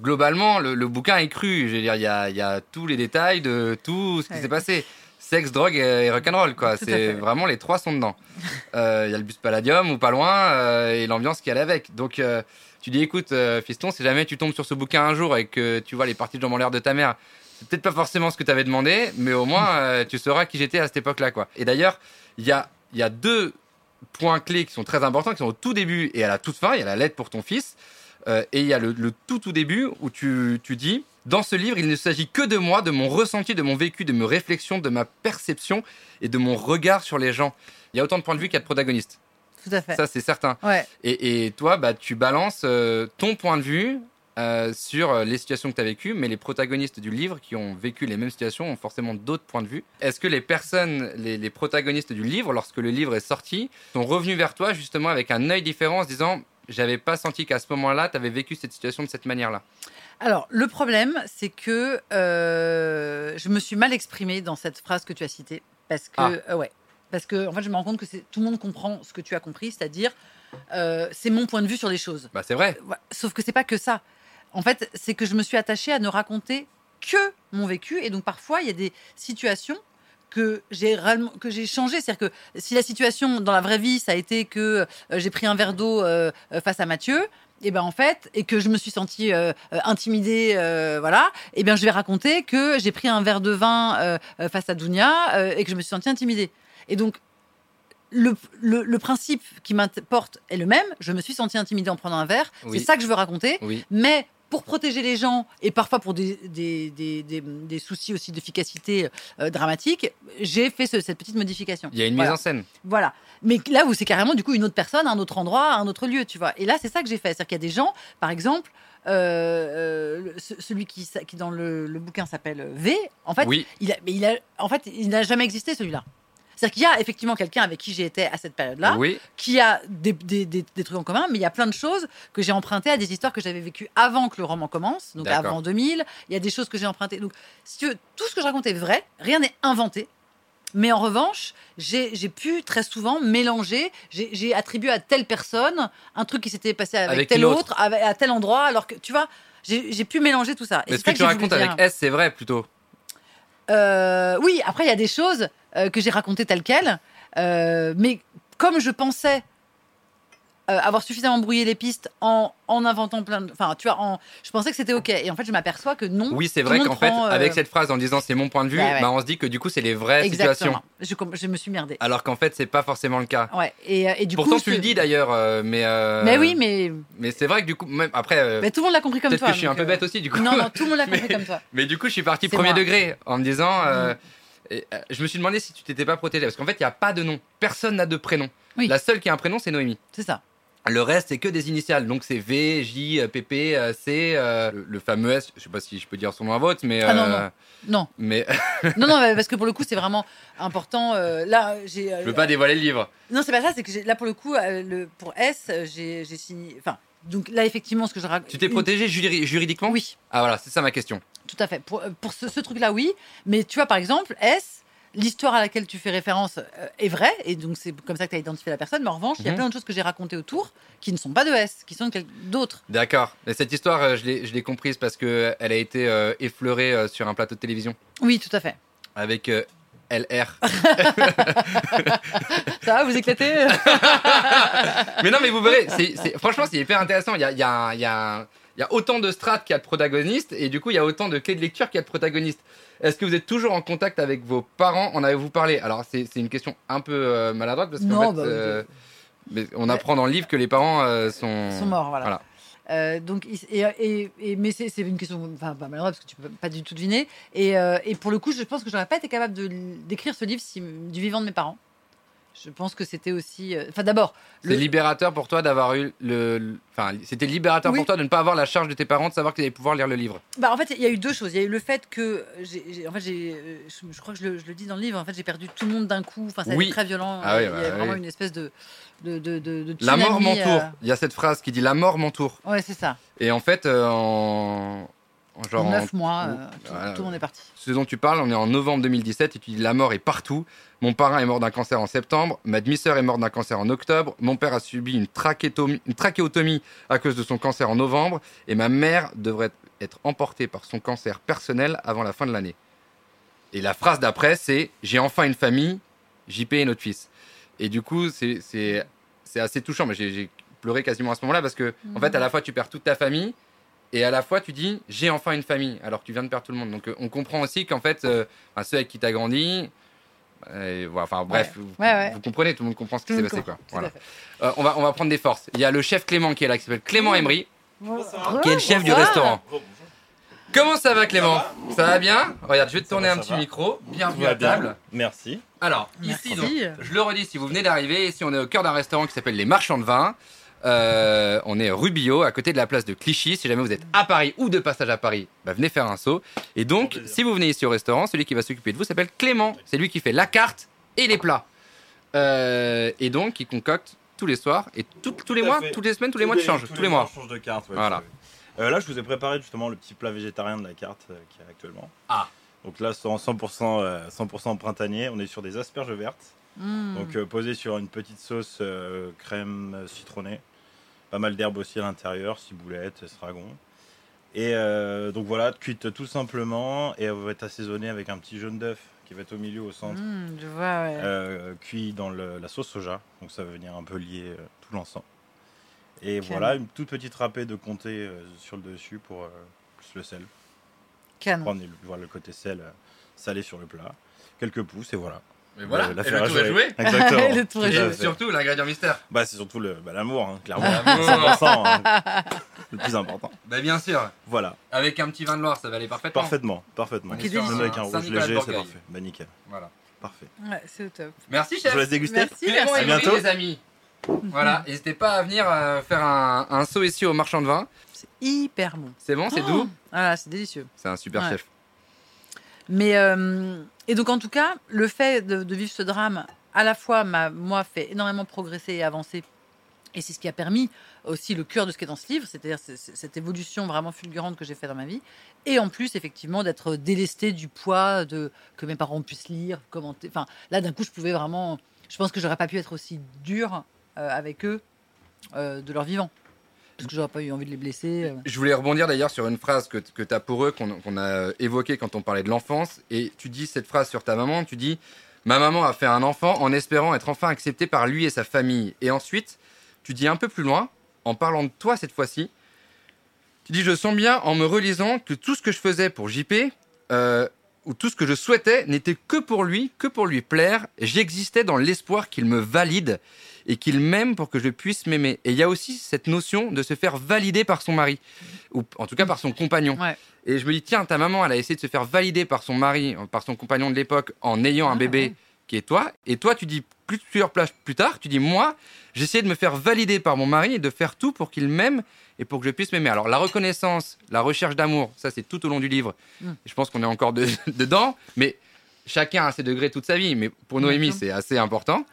globalement, le, le bouquin est cru. Je veux dire, il y a, il y a tous les détails de tout ce qui Ouais. s'est passé. Sexe, drogue et, rock'n'roll, quoi. C'est vraiment les trois sont dedans. Euh, Il y a le bus Palladium ou pas loin euh, et l'ambiance qui allait avec. Donc, euh, tu dis, écoute, euh, fiston, si jamais tu tombes sur ce bouquin un jour et que tu vois les parties de jambes en l'air de ta mère, c'est peut-être pas forcément ce que tu avais demandé, mais au moins, euh, tu sauras qui j'étais à cette époque-là, quoi. Et d'ailleurs, il y a, y a deux points clés qui sont très importants, qui sont au tout début et à la toute fin. Il y a la lettre pour ton fils. Euh, et il y a le, le tout tout début où tu, tu dis Dans ce livre, il ne s'agit que de moi, de mon ressenti, de mon vécu, de mes réflexions, de ma perception et de mon regard sur les gens. Il y a autant de points de vue qu'il y a de protagonistes. Tout à fait. Ça, c'est certain. Ouais. Et, et toi, bah, tu balances euh, ton point de vue euh, sur euh, les situations que tu as vécues, mais les protagonistes du livre qui ont vécu les mêmes situations ont forcément d'autres points de vue. Est-ce que les personnes, les, les protagonistes du livre, lorsque le livre est sorti, sont revenus vers toi justement avec un œil différent en se disant j'avais pas senti qu'à ce moment-là, tu avais vécu cette situation de cette manière-là? Alors, le problème, c'est que euh, je me suis mal exprimée dans cette phrase que tu as citée. Parce que, Ah. euh, ouais. Parce que, en fait, je me rends compte que tout le monde comprend ce que tu as compris, c'est-à-dire, euh, c'est mon point de vue sur les choses. Bah, c'est vrai. Sauf que c'est pas que ça. En fait, c'est que je me suis attachée à ne raconter que mon vécu. Et donc, parfois, il y a des situations que j'ai que j'ai changé. C'est-à-dire que si la situation dans la vraie vie, ça a été que j'ai pris un verre d'eau face à Mathieu, et ben en fait, et que je me suis sentie euh, euh, intimidée, euh, voilà, et bien je vais raconter que j'ai pris un verre de vin euh, face à Dounia et que je me suis sentie intimidée. Et donc le, le, le principe qui m'importe est le même. Je me suis sentie intimidée en prenant un verre. Oui. C'est ça que je veux raconter. Oui. Mais pour protéger les gens et parfois pour des, des, des, des, des soucis aussi d'efficacité euh, dramatique, j'ai fait ce- cette petite modification. Il y a une Voilà. mise en scène. Voilà. Mais là où c'est carrément du coup une autre personne, un autre endroit, un autre lieu, tu vois. Et là, c'est ça que j'ai fait. C'est-à-dire qu'il y a des gens, par exemple, euh, euh, celui qui, qui dans le, le bouquin s'appelle V, en fait, oui. il a, mais il a, en fait, il n'a jamais existé celui-là. C'est-à-dire qu'il y a effectivement quelqu'un avec qui j'ai été à cette période-là, Oui. qui a des, des, des, des trucs en commun, mais il y a plein de choses que j'ai empruntées à des histoires que j'avais vécues avant que le roman commence, donc avant 2000. Il y a des choses que j'ai empruntées. Donc, si tu veux, tout ce que je raconte est vrai, rien n'est inventé. Mais en revanche, j'ai pu très souvent mélanger, j'ai attribué à telle personne un truc qui s'était passé avec, Avec tel autre. à tel endroit, alors que, tu vois, j'ai pu mélanger tout ça. Et Mais ce que ça tu racontes avec. S, c'est vrai plutôt. Euh, oui, après, il y a des choses euh, que j'ai racontées telles quelles, euh, mais comme je pensais euh, avoir suffisamment brouillé les pistes en, en inventant plein de. Enfin, tu vois, en, je pensais que c'était OK. Et en fait, je m'aperçois que non. Oui, c'est vrai qu'en fait, prend, euh, avec cette phrase en disant c'est mon point de vue, Bah ouais. bah, on se dit que du coup, c'est les vraies Exactement. situations. Je, je me suis merdée. Alors qu'en fait, c'est pas forcément le cas. Ouais. Et, euh, et du Pourtant, coup. tu le dis d'ailleurs, euh, mais. Mais oui, mais, Mais c'est vrai que du coup, même après. mais tout le monde l'a compris comme Peut-être toi. que je suis un peu bête aussi, du coup. Non, non, tout le monde l'a compris Mais- comme toi. Mais du coup, je suis parti premier moi. degré en me disant. et, euh, je me suis demandé si tu t'étais pas protégé. Parce qu'en fait, il n'y a pas de nom. Personne n'a de prénom. Oui. La seule qui a un prénom, c'est Noémie. C'est ça. Le reste, c'est que des initiales. Donc, c'est V, J, euh, PP, euh, C, euh, le, le fameux S. Je sais pas si je peux dire son nom à vote, mais. Ah non, euh, non. Non, Mais non, non, parce que pour le coup, c'est vraiment important. euh, là, j'ai. je veux pas dévoiler le livre. Non, c'est pas ça. C'est que là, pour le coup, euh, le, pour S, euh, j'ai signé. Enfin, donc là, effectivement, ce que je raconte. Tu t'es protégé juri- juridiquement? Oui, Ah, voilà, c'est ça ma question. tout à fait. Pour, euh, pour ce, ce truc-là, oui. Mais tu vois, par exemple, S. L'histoire à laquelle tu fais référence euh, est vraie, et donc c'est comme ça que tu as identifié la personne. Mais en revanche, il y a Mhm. plein de choses que j'ai racontées autour qui ne sont pas de S, qui sont d'autres. D'accord. Mais cette histoire, euh, je l'ai comprise parce que elle a été euh, effleurée euh, sur un plateau de télévision Oui, tout à fait. avec euh, LR. Ça va, vous éclatez? Mais non, mais vous verrez, franchement, c'est hyper intéressant. Il y a, y, a, un- y, a un- il y a autant de strates qu'il y a de protagonistes, et du coup, il y a autant de clés de lecture qu'il y a de protagonistes. Est-ce que vous êtes toujours en contact avec vos parents? En avez-vous parlé? Alors, c'est c'est une question un peu euh, maladroite parce qu'en fait, bah, euh, mais on apprend dans le livre que les parents euh, sont... Morts, voilà. Voilà. Euh, donc, et, et- et- mais c'est une question, enfin, pas malheureuse parce que tu peux pas du tout deviner. Et, euh, et pour le coup, je pense que j'aurais pas été capable de d'écrire ce livre si, du vivant de mes parents. Je pense que c'était aussi. euh, Enfin, d'abord, C'est le- libérateur pour toi d'avoir eu le... Enfin, c'était libérateur Oui. pour toi de ne pas avoir la charge de tes parents, de savoir qu'ils allaient pouvoir lire le livre. Bah, en fait, il y a eu deux choses. Il y a eu le fait que, en fait, j'ai, euh, je, crois que je le, je le dis dans le livre. En fait, j'ai perdu tout le monde d'un coup. Enfin, ça a Oui. été très violent. Ah oui, il y bah a vraiment oui. une espèce de, de, de, de, de La mort tsunami, m'entoure. euh, Il y a cette phrase qui dit la mort m'entoure. Ouais, c'est ça. Et en fait, euh, en... en genre en en- neuf mois, ou- euh, tout, voilà. tout le monde est parti. ce dont tu parles, on est en novembre 2017 et tu dis la mort est partout. Mon parrain est mort d'un cancer en septembre, ma demi-sœur est morte d'un cancer en octobre, mon père a subi une, une trachéotomie à cause de son cancer en novembre et ma mère devrait être emportée par son cancer personnel avant la fin de l'année. Et la phrase d'après, c'est J'ai enfin une famille, JP est notre fils. Et du coup, c'est- assez touchant. Mais j'ai pleuré quasiment à ce moment-là parce que, en fait, à la fois, tu perds toute ta famille et à la fois, tu dis J'ai enfin une famille, alors que tu viens de perdre tout le monde. Donc, euh, on comprend aussi qu'en fait, euh, enfin, ceux avec qui tu as grandi, euh, voilà, enfin, bref, vous, Ouais, ouais. vous comprenez, tout le monde comprend ce qui s'est passé. Quoi. Voilà. Euh, on, va, on va prendre des forces. Il y a le chef Clément qui est là, qui s'appelle Clément Emery, Bonsoir. qui est le chef du restaurant. Comment ça va, Clément ça va, bien Regarde, je vais te tourner va, un petit va. micro. Bienvenue à bien. table. Merci. Alors, Merci. ici, donc, je le redis, si vous venez d'arriver, ici on est au cœur d'un restaurant qui s'appelle Les Marchands de Vin. Euh, on est rue Billot, à côté de la place de Clichy. Si jamais vous êtes à Paris ou de passage à Paris, bah, venez faire un saut. Et donc, si vous venez ici au restaurant, celui qui va s'occuper de vous s'appelle Clément. C'est lui qui fait la carte et les plats. Euh, et donc, il concocte tous les soirs et tout- tous les mois, fait. toutes les semaines, tous les mois, tu changes. Tous les mois. Change de carte. ouais, Voilà. Euh, là, je vous ai préparé justement le petit plat végétarien de la carte qui est actuellement. Ah. Donc là, c'est en 100%, euh, 100% printanier. On est sur des asperges vertes. Mmh. Donc euh, posé sur une petite sauce euh, crème citronnée. Pas mal d'herbes aussi à l'intérieur, ciboulette, estragon. Et euh, donc voilà, cuite tout simplement. Et elle va être assaisonnée avec un petit jaune d'œuf qui va être au milieu, au centre. Mmh, je vois, ouais. euh, cuit dans le- la sauce soja. Donc ça va venir un peu lier euh, tout l'ensemble. Et voilà, une toute petite râpée de comté euh, sur le dessus pour plus le sel. Canon. Prendre le, voir le côté sel salé sur le plat. Quelques pouces et voilà. Et voilà, Euh, et le tour est joué. Exactement. Le tour est joué. Surtout, l'ingrédient mystère. Bah, c'est surtout bah, l'amour, hein, clairement. L'amour. 100%, hein. le plus important. Bah, bien sûr. Voilà, Avec un petit vin de Loire, ça va aller parfaitement. parfaitement, parfaitement. Même délicieux. avec un rouge léger, c'est parfait. Bah nickel, Voilà. parfait. Ouais, c'est au top. Merci, Je chef. vous laisse déguster. Merci, merci. À bientôt. les amis. Voilà, n'hésitez pas à venir euh, faire un, un saut ici au marchand de vin. C'est hyper bon. C'est bon, c'est Oh doux. Voilà, c'est délicieux. C'est un super Ouais. chef. Mais euh, et donc en tout cas, le fait de, vivre ce drame, à la fois m'a moi fait énormément progresser et avancer, et c'est ce qui a permis aussi le cœur de ce qui est dans ce livre, c'est-à-dire cette évolution vraiment fulgurante que j'ai fait dans ma vie, et en plus effectivement d'être délesté du poids de que mes parents puissent lire, commenter. Enfin là d'un coup, je pouvais vraiment, je pense que j'aurais pas pu être aussi dur euh, avec eux euh, de leur vivant, parce que j'aurais pas eu envie de les blesser. euh. Je voulais rebondir d'ailleurs sur une phrase que, que tu as pour eux, qu'on a évoquée quand on parlait de l'enfance. Et tu dis cette phrase sur ta maman, tu dis Ma maman a fait un enfant en espérant être enfin acceptée par lui et sa famille. Et ensuite, tu dis un peu plus loin, en parlant de toi cette fois-ci, tu dis Je sens bien en me relisant que tout ce que je faisais pour JP, euh, ou tout ce que je souhaitais, n'était que pour lui, que pour lui plaire. J'existais dans l'espoir qu'il me valide et qu'il m'aime pour que je puisse m'aimer. Et il y a aussi cette notion de se faire valider par son mari, ou en tout cas par son compagnon. Ouais. Et je me dis, tiens, ta maman, elle a essayé de se faire valider par son mari, par son compagnon de l'époque, en ayant un Ah, bébé ouais. qui est toi. Et toi, tu dis plusieurs plages plus tard, tu dis moi, j'essaie de me faire valider par mon mari et de faire tout pour qu'il m'aime et pour que je puisse m'aimer. Alors la reconnaissance, la recherche d'amour, ça c'est tout au long du livre. Mm. Je pense qu'on est encore de- dedans, mais chacun a ses degrés toute sa vie. Mais pour Noémie, c'est assez important.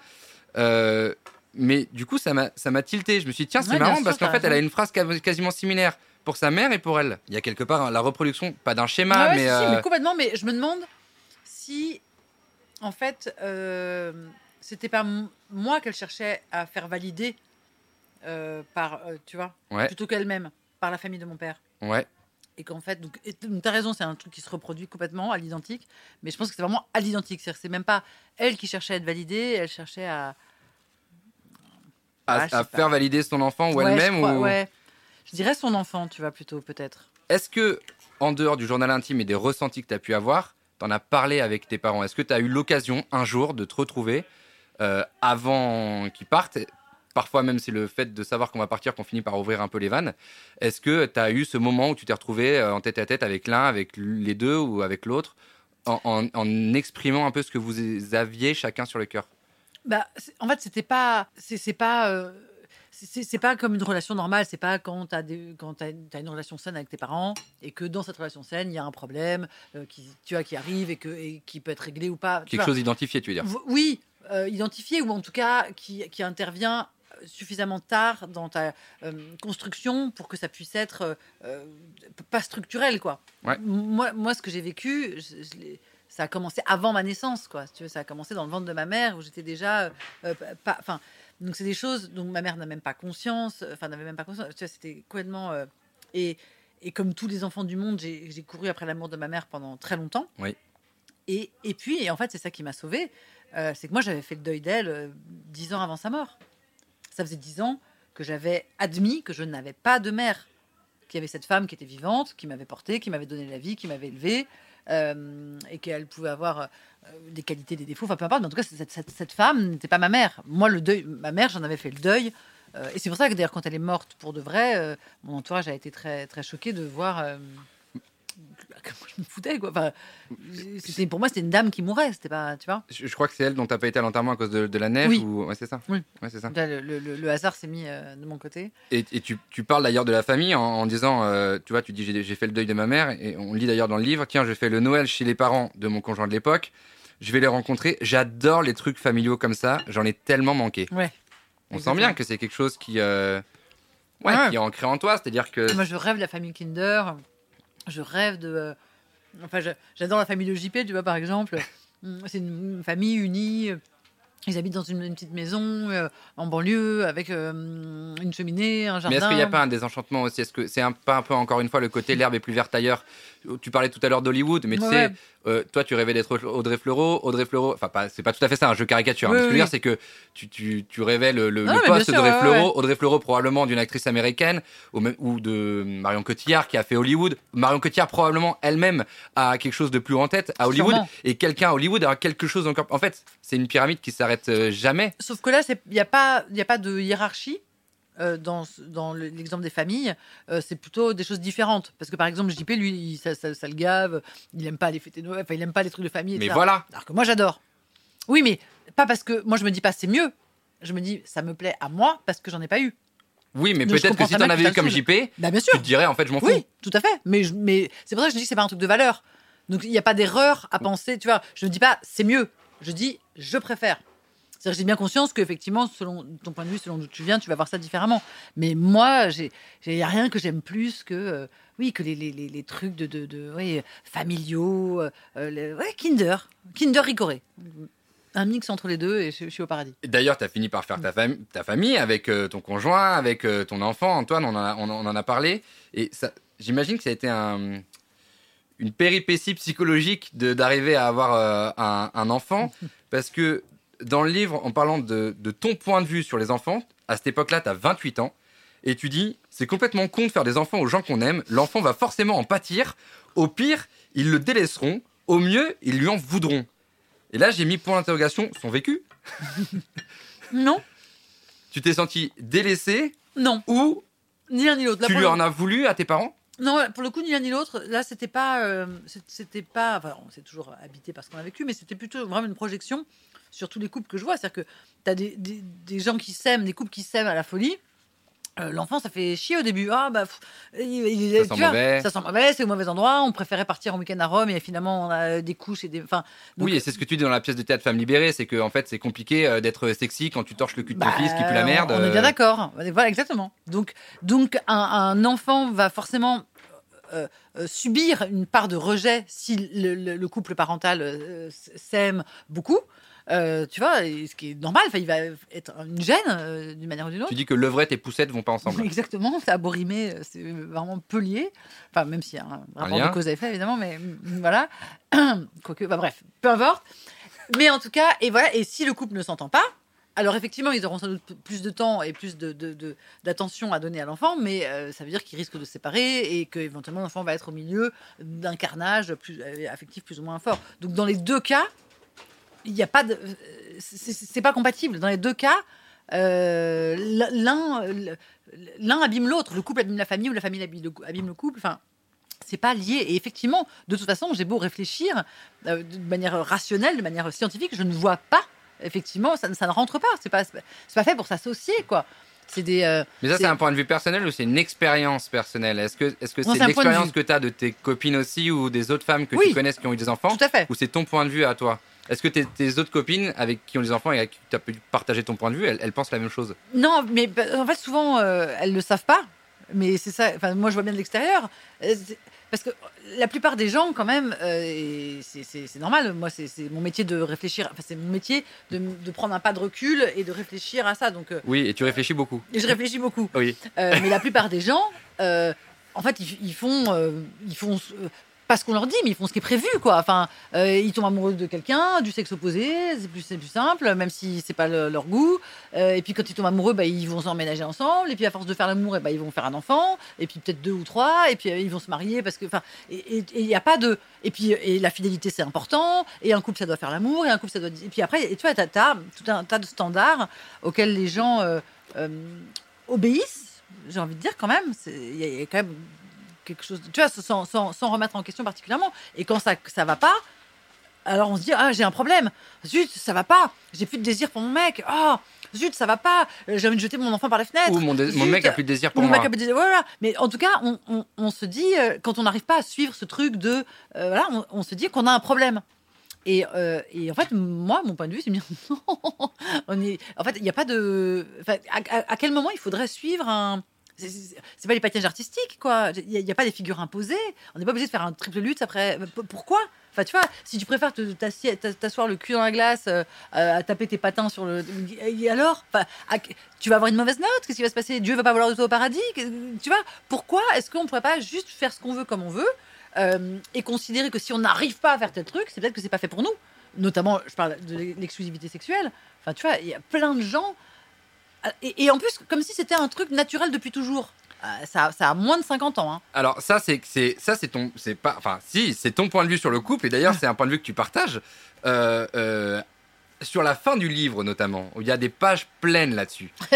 Euh, mais du coup, ça m'a tilté. Je me suis dit, tiens, c'est Ouais, marrant parce qu'en fait, elle a une phrase quasi- quasiment similaire pour sa mère et pour elle. Il y a quelque part hein, la reproduction, pas d'un schéma, Ah ouais, mais, si, euh, mais complètement. Mais je me demande si, en fait, euh, c'était pas moi qu'elle cherchait à faire valider euh, par, euh, tu vois, ouais, plutôt qu'elle-même, par la famille de mon père. ouais. Et qu'en fait, donc, t'as raison, c'est un truc qui se reproduit complètement à l'identique. Mais je pense que c'est vraiment à l'identique. C'est-à-dire que c'est même pas elle qui cherchait à être validée, elle cherchait à. À, Ah, je à faire valider son enfant ou Ouais, je elle-même crois, ou... ouais. Je dirais son enfant, tu vois, plutôt, peut-être. Est-ce que, en dehors du journal intime et des ressentis que tu as pu avoir, tu en as parlé avec tes parents? Est-ce que tu as eu l'occasion un jour de te retrouver euh, avant qu'ils partent? Parfois même c'est le fait de savoir qu'on va partir qu'on finit par ouvrir un peu les vannes. Est-ce que tu as eu ce moment où tu t'es retrouvé euh, en tête à tête avec l'un, avec les deux ou avec l'autre, en, en- en exprimant un peu ce que vous aviez chacun sur le cœur? Bah, en fait, c'était pas, c'est pas, euh, c'est- pas comme une relation normale. C'est pas quand t'as des, quand t'as t'as une relation saine avec tes parents et que dans cette relation saine, il y a un problème euh, qui, tu vois, qui arrive et que et qui peut être réglé ou pas. tu Quelque vois. chose d'identifié, tu veux dire Oui, euh, identifié ou en tout cas qui, qui intervient suffisamment tard dans ta euh, construction pour que ça puisse être euh, pas structurel quoi. Ouais. Moi, moi, ce que j'ai vécu, je- je ça a commencé avant ma naissance quoi. Si tu veux, ça a commencé dans le ventre de ma mère où j'étais déjà euh, pas, enfin. Donc c'est des choses dont ma mère n'a même pas conscience, enfin n'avait même pas conscience. Tu vois, c'était complètement euh, et et comme tous les enfants du monde, j'ai couru après l'amour de ma mère pendant très longtemps. Oui. Et, et puis, et en fait, c'est ça qui m'a sauvée. Euh, c'est que moi, j'avais fait le deuil d'elle euh, dix ans avant sa mort. Ça faisait dix ans que j'avais admis que je n'avais pas de mère. Qu'il y avait cette femme qui était vivante, qui m'avait portée, qui m'avait donné la vie, qui m'avait élevée, euh, et qu'elle pouvait avoir euh, des qualités, des défauts, enfin peu importe. Mais en tout cas, cette, femme n'était pas ma mère. Moi, le deuil, ma mère, j'en avais fait le deuil. Euh, et c'est pour ça que d'ailleurs, quand elle est morte pour de vrai, mon entourage a été très, très choqué de voir. je me foutais, quoi. Enfin, c'était, pour moi, c'était une dame qui mourait, c'était pas, tu vois. je, je crois que c'est elle dont t'as pas été à l'enterrement à cause de, de la neige Oui. ou... Ouais, c'est ça. Oui. Ouais, c'est ça. Là, Le, le- le- le hasard s'est mis euh, de mon côté. Et, et tu, tu parles d'ailleurs de la famille en, en disant, euh, tu vois, tu dis j'ai fait le deuil de ma mère, et on lit d'ailleurs dans le livre, tiens, je fais le Noël chez les parents de mon conjoint de l'époque, je vais les rencontrer, j'adore les trucs familiaux comme ça, j'en ai tellement manqué. Ouais. On sent bien que c'est quelque chose qui, euh, Ouais. qui est ancré en toi, c'est-à-dire que... Moi, je rêve de la famille Kinder. Je rêve de. euh, Enfin, j'adore la famille de JP, tu vois, par exemple. Hum, C'est une, famille unie. Ils habitent dans une, une petite maison euh, en banlieue avec euh, une cheminée, un jardin. Mais est-ce qu'il n'y a pas un désenchantement aussi? Est-ce que c'est un, pas un peu encore une fois le côté l'herbe est plus verte ailleurs? Tu parlais tout à l'heure d'Hollywood, mais tu Ouais, sais, ouais. Euh, toi tu rêvais d'être Audrey Fleurot, Audrey Fleurot, enfin pas, c'est pas tout à fait ça, un jeu caricature. hein, Oui, mais ce que je veux dire, c'est que tu, tu, tu rêvais le, le, Ah, le poste d'Audrey ouais, Fleurot, ouais. Audrey Fleurot probablement d'une actrice américaine ou, même, ou de Marion Cotillard qui a fait Hollywood. Marion Cotillard probablement elle-même a quelque chose de plus en tête à Hollywood Sûrement. et quelqu'un à Hollywood a quelque chose encore. En fait, c'est une pyramide qui s'arrête euh, jamais. Sauf que là, il n'y a, pas- y a pas de hiérarchie. Euh, dans, dans le- l'exemple des familles, euh, c'est plutôt des choses différentes. Parce que par exemple, JP, lui, il- ça, ça- ça le gave, il aime pas les fêtes de Noël, enfin, il aime pas les trucs de famille. Mais voilà. Alors que moi, j'adore. Oui, mais pas parce que moi, je me dis pas c'est mieux. Je me dis ça me plaît à moi parce que j'en ai pas eu. Oui, mais peut-être que si t'en avais eu comme. JP, Bah, bien tu sûr. te dirais en fait je m'en fous. Oui, tout à fait. Mais, je- mais c'est pour ça que je dis que c'est pas un truc de valeur. Donc il n'y a pas d'erreur à penser. Tu vois, je ne dis pas c'est mieux. Je dis je préfère. C'est-à-dire j'ai bien conscience qu'effectivement, selon ton point de vue, selon d'où tu viens, tu vas voir ça différemment. Mais moi, il n'y a rien que j'aime plus que, euh, oui, que les, les, les, les trucs de, de, de oui, familiaux, euh, euh, les- ouais, Kinder, Kinder Ricoré. Un mix entre les deux et je, je suis au paradis. D'ailleurs, tu as fini par faire ta, fam- ta famille avec euh, ton conjoint, avec euh, ton enfant. Antoine, on en a, on en on en a parlé. Et j'imagine que ça a été un- une péripétie psychologique d'arriver à avoir euh, un, un enfant. Parce que dans le livre, en parlant de, de ton point de vue sur les enfants, à cette époque-là, tu as 28 ans. Et tu dis, c'est complètement con de faire des enfants aux gens qu'on aime. L'enfant va forcément en pâtir. Au pire, ils le délaisseront. Au mieux, ils lui en voudront. Et là, j'ai mis point d'interrogation son vécu. Non, Tu t'es senti délaissé non, ou ni l'un ni l'autre. Tu lui en as voulu à tes parents? Non, pour le coup, ni l'un ni l'autre. Là, c'était pas, euh, c'était pas. Enfin, on s'est toujours habité parce qu'on a vécu, mais c'était plutôt vraiment une projection sur tous les couples que je vois. C'est-à-dire que tu as des, des- des gens qui s'aiment, des couples qui s'aiment à la folie. Euh, L'enfant, ça fait chier au début. Ah, bah, pff, il- il- Ça sent vois, mauvais. Ça sent mauvais, c'est au mauvais endroit. On préférait partir en week-end à Rome et finalement, on a des couches et des. Enfin, donc- oui, et c'est ce que tu dis dans la pièce de théâtre Femme libérée, c'est que en fait c'est compliqué euh, d'être sexy quand tu torches le cul de ton Bah, fils qui pue la merde. On, on est bien euh, d'accord. Voilà, exactement. Donc, donc un, un enfant va forcément euh, euh, subir une part de rejet si le, le- le couple parental euh, s'aime beaucoup. Euh, tu vois, ce qui est normal. Il va être une gêne euh, d'une manière ou d'une autre. Tu dis que levrette et poussette vont pas ensemble. Exactement, ça a beau rimer, euh, c'est vraiment peu lié. Enfin, même s'il y a un rapport de cause à effet, évidemment, mais mm, voilà. Quoique, bah, bref, peu importe. Mais en tout cas, et voilà, et si le couple ne s'entend pas, alors effectivement, ils auront sans doute plus de temps et plus de, de- de- d'attention à donner à l'enfant, mais euh, ça veut dire qu'ils risquent de se séparer et qu'éventuellement l'enfant va être au milieu d'un carnage plus, affectif plus ou moins fort. Donc dans les deux cas, il n'y a pas de, c'est, pas compatible. Dans les deux cas, euh, l'un, abîme l'autre. Le couple abîme la famille ou la famille abîme le, abîme le couple. Enfin, c'est pas lié. Et effectivement, de toute façon, j'ai beau réfléchir euh, de manière rationnelle, de manière scientifique, je ne vois pas. Effectivement, ça, ne- ça ne rentre pas. C'est pas, pas- fait pour s'associer, quoi. C'est des. euh, Mais ça, C'est- un point de vue personnel ou c'est une expérience personnelle? Est-ce que que c'est point de l'expérience que tu as de tes copines aussi ou des autres femmes que Oui. tu connaisses qui ont eu des enfants tout à fait. Ou c'est ton point de vue à toi? Est-ce que tes, tes autres copines avec qui ont des enfants et avec qui tu as pu partager ton point de vue, elles, elles pensent la même chose? Non, mais bah, en fait, souvent, euh, elles ne le savent pas. Mais c'est ça. Enfin, moi, je vois bien de l'extérieur. Euh, Parce que la plupart des gens, quand même, euh, c'est- normal. Moi, c'est mon métier de réfléchir. Enfin, c'est mon métier de, de prendre un pas de recul et de réfléchir à ça. Donc, Oui, et tu réfléchis beaucoup. et je réfléchis beaucoup. Oui. Mais la plupart des gens, en fait, ils, ils font, ils font euh, pas ce qu'on leur dit, mais ils font ce qui est prévu, quoi. Enfin, euh, ils tombent amoureux de quelqu'un, du sexe opposé, c'est plus, plus simple, même si c'est pas le- leur goût. Euh, et puis quand ils tombent amoureux, bah, ils vont s'emménager ensemble. Et puis à force de faire l'amour, et bah, ils vont faire un enfant. Et puis peut-être deux ou trois. Et puis euh, ils vont se marier parce que, enfin, et il n'y a pas de. Et puis et la fidélité, c'est important. Et un couple, ça doit faire l'amour. Et un couple, ça doit. Et puis après, et tu vois, t'as as tout un tas de standards auxquels les gens obéissent. J'ai envie de dire quand même. Il y a quand même quelque chose. tu vois, sans, sans, sans remettre en question particulièrement. Et quand ça ça va pas. Alors on se dit ah j'ai un problème zut ça va pas j'ai plus de désir pour mon mec ah zut ça va pas Euh, j'ai envie de jeter mon enfant par la fenêtre Ou mon, mon mec a plus de désir pour mon moi. mec a plus de désir. Voilà. Mais en tout cas, on, on- on se dit, euh, quand on n'arrive pas à suivre ce truc de. euh, voilà, on, on se dit qu'on a un problème. Et, euh, et en fait, moi, mon point de vue, c'est dire non. On est, en fait, il n'y a pas de. enfin, à- à quel moment il faudrait suivre un. C'est- pas les patinages artistiques, quoi. Il n'y a, pas des figures imposées. On n'est pas obligé de faire un triple lutte après. Pourquoi? Enfin, tu vois, si tu préfères t'asseoir le cul dans la glace, euh, à taper tes patins sur le. Et alors? Tu vas avoir une mauvaise note? Qu'est-ce qui va se passer? Dieu va pas vouloir de toi au paradis? Tu vois? Pourquoi est-ce qu'on ne pourrait pas juste faire ce qu'on veut comme on veut euh, et considérer que si on n'arrive pas à faire tel truc, c'est peut-être que c'est pas fait pour nous? Notamment, je parle de l'exclusivité sexuelle. Enfin, tu vois, il y a plein de gens. Et, et en plus, comme si c'était un truc naturel depuis toujours. Euh, Ça, ça a moins de 50 ans. hein. Alors ça c'est c'est ça c'est ton c'est pas enfin si c'est ton point de vue sur le couple et d'ailleurs c'est un point de vue que tu partages Euh, euh, sur la fin du livre notamment. Où il y a des pages pleines là-dessus.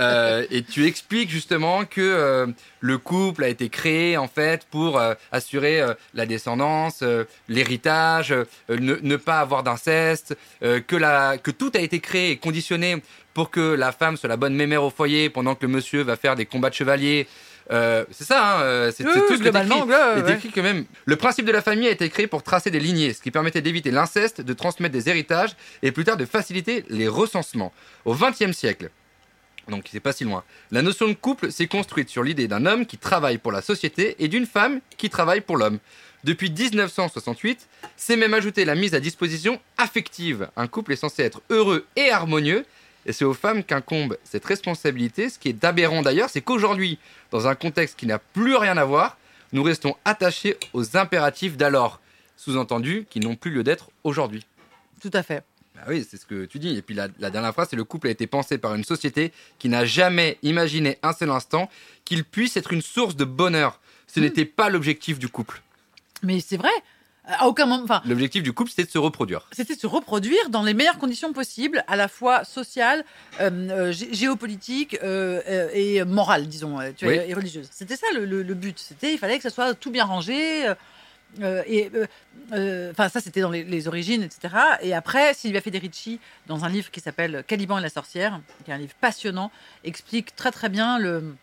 Euh, et tu expliques justement que euh, le couple a été créé en fait pour euh, assurer la descendance l'héritage ne, ne pas avoir d'inceste que la que tout a été créé et conditionné pour que la femme soit la bonne mémère au foyer pendant que le monsieur va faire des combats de chevaliers euh, c'est ça, hein, euh, c'est Oui, tout ce que ouais, même le principe de la famille a été créé pour tracer des lignées, ce qui permettait d'éviter l'inceste, de transmettre des héritages et plus tard de faciliter les recensements. Au XXe siècle, donc c'est pas si loin, la notion de couple s'est construite sur l'idée d'un homme qui travaille pour la société et d'une femme qui travaille pour l'homme. Depuis 1968, c'est même ajouté la mise à disposition affective. Un couple est censé être heureux et harmonieux, et c'est aux femmes qu'incombe cette responsabilité. Ce qui est aberrant d'ailleurs, c'est qu'aujourd'hui, dans un contexte qui n'a plus rien à voir, nous restons attachés aux impératifs d'alors, sous-entendu qui n'ont plus lieu d'être aujourd'hui. Tout à fait. Bah oui, c'est ce que tu dis. Et puis la, la dernière phrase, c'est le couple a été pensé par une société qui n'a jamais imaginé un seul instant qu'il puisse être une source de bonheur. Ce Mm. n'était pas l'objectif du couple. Mais c'est vrai. À aucun moment. Enfin, L'objectif du couple, c'était de se reproduire. c'était de se reproduire dans les meilleures conditions possibles, à la fois sociales, euh, euh, gé- géopolitiques euh, euh, et morales, disons, euh, tu vois, Oui. et religieuses. C'était ça le, le- le but. C'était, il fallait que ça soit tout bien rangé. euh, euh, et euh, euh, enfin, ça, c'était dans les, les origines, etc. Et après, Sylvia Federici, dans un livre qui s'appelle Caliban et la sorcière, qui est un livre passionnant, explique très très bien le,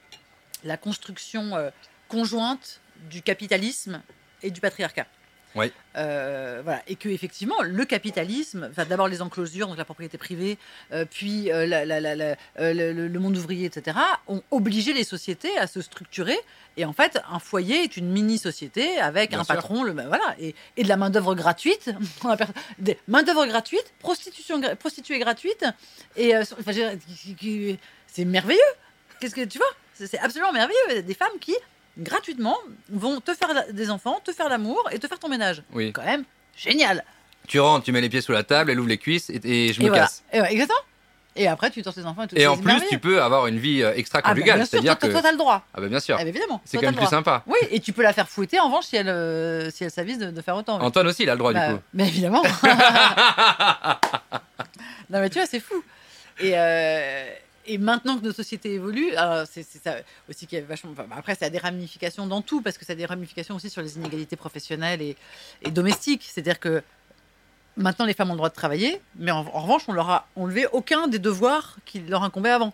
la construction euh, conjointe du capitalisme et du patriarcat. Oui. Euh, voilà. Et que effectivement, le capitalisme, enfin d'abord les enclosures, donc la propriété privée, euh, puis euh, la- la- la- la- le, monde ouvrier, etc., ont obligé les sociétés à se structurer. Et en fait, un foyer est une mini-société avec Bien un sûr. patron, le, voilà, et, et de la main-d'œuvre gratuite, des main-d'œuvre gratuite, prostitution, prostituée gratuite, et enfin, c'est merveilleux. Qu'est-ce que tu vois C'est c'est absolument merveilleux. Des femmes qui gratuitement vont te faire la- des enfants, te faire l'amour et te faire ton ménage. Oui. Quand même génial. Tu rentres, tu mets les pieds sous la table, elle ouvre les cuisses et, et je et me voilà. casse. Et ouais, exactement. Et après, tu tords tes enfants et tout. Et en plus, tu peux avoir une vie euh, Ah bah, extra-conjugale. bien sûr, C'est-à-dire que. toi, t'as le droit. Ah, bah bien sûr. Eh, évidemment. C'est quand même plus sympa. Oui, et tu peux la faire fouetter en revanche si elle, euh, si elle s'avise de, de faire autant. oui. Antoine aussi, il a le droit Bah, du coup. Mais évidemment. non, mais tu vois, c'est fou. Et, euh, et maintenant que nos sociétés évoluent, alors c'est ça aussi qui est vachement. enfin, après, ça a des ramifications dans tout, parce que ça a des ramifications aussi sur les inégalités professionnelles et, domestiques. C'est-à-dire que maintenant, les femmes ont le droit de travailler, mais en, en revanche, on leur a enlevé aucun des devoirs qui leur incombaient avant.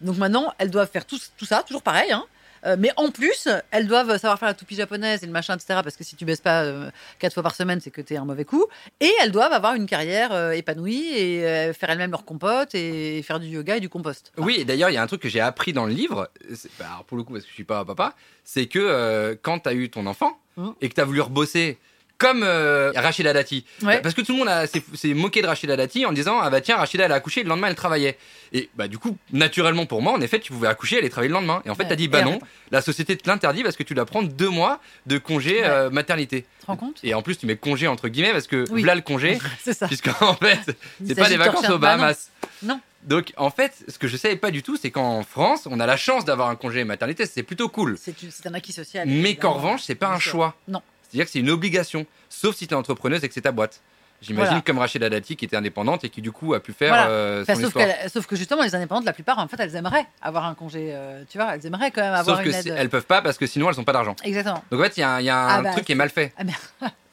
Donc maintenant, elles doivent faire tout, tout ça, toujours pareil, hein. Euh, mais en plus, elles doivent savoir faire la toupie japonaise et le machin, etc. Parce que si tu baisses pas euh, quatre fois par semaine, c'est que tu es un mauvais coup. Et elles doivent avoir une carrière euh, épanouie et faire elles-mêmes leur compote et faire du yoga et du compost. Enfin, Oui, et d'ailleurs, il y a un truc que j'ai appris dans le livre, c'est- bah, alors pour le coup, parce que je suis pas papa, c'est que quand tu as eu ton enfant Mhm. et que tu as voulu rebosser comme euh, Rachida Dati, Ouais. parce que tout le monde s'est moqué de Rachida Dati en disant Ah bah tiens, Rachida elle a accouché, le lendemain elle travaillait. Et bah du coup, naturellement pour moi, en effet, tu pouvais accoucher et aller travailler le lendemain. Et en fait, Ouais. tu as dit Bah non, la société te l'interdit parce que tu dois prendre deux mois de congé Ouais. euh, maternité. Tu te rends compte? Et en plus, tu mets congé entre guillemets parce que Oui. voilà le congé, C'est ça. puisqu'en fait, c'est pas des de vacances aux Bah non. Bahamas. Non. Donc en fait, ce que je savais pas du tout, c'est qu'en France, on a la chance d'avoir un congé maternité, c'est plutôt cool. C'est un acquis social. Mais qu'en revanche, c'est pas un choix. Non. C'est-à-dire que c'est une obligation, sauf si tu es entrepreneuse et que c'est ta boîte. J'imagine Voilà. comme Rachida Dati qui était indépendante et qui du coup a pu faire Voilà. euh, Enfin, sauf, histoire. qu'elle- sauf que justement, les indépendantes, la plupart, en fait, elles aimeraient avoir un congé. euh, tu vois, elles aimeraient quand même avoir Sauf une aide. elles peuvent pas parce que sinon elles ont pas d'argent. Exactement. Donc en fait, il y a un, il y a un Ah bah, truc qui est mal fait. Ah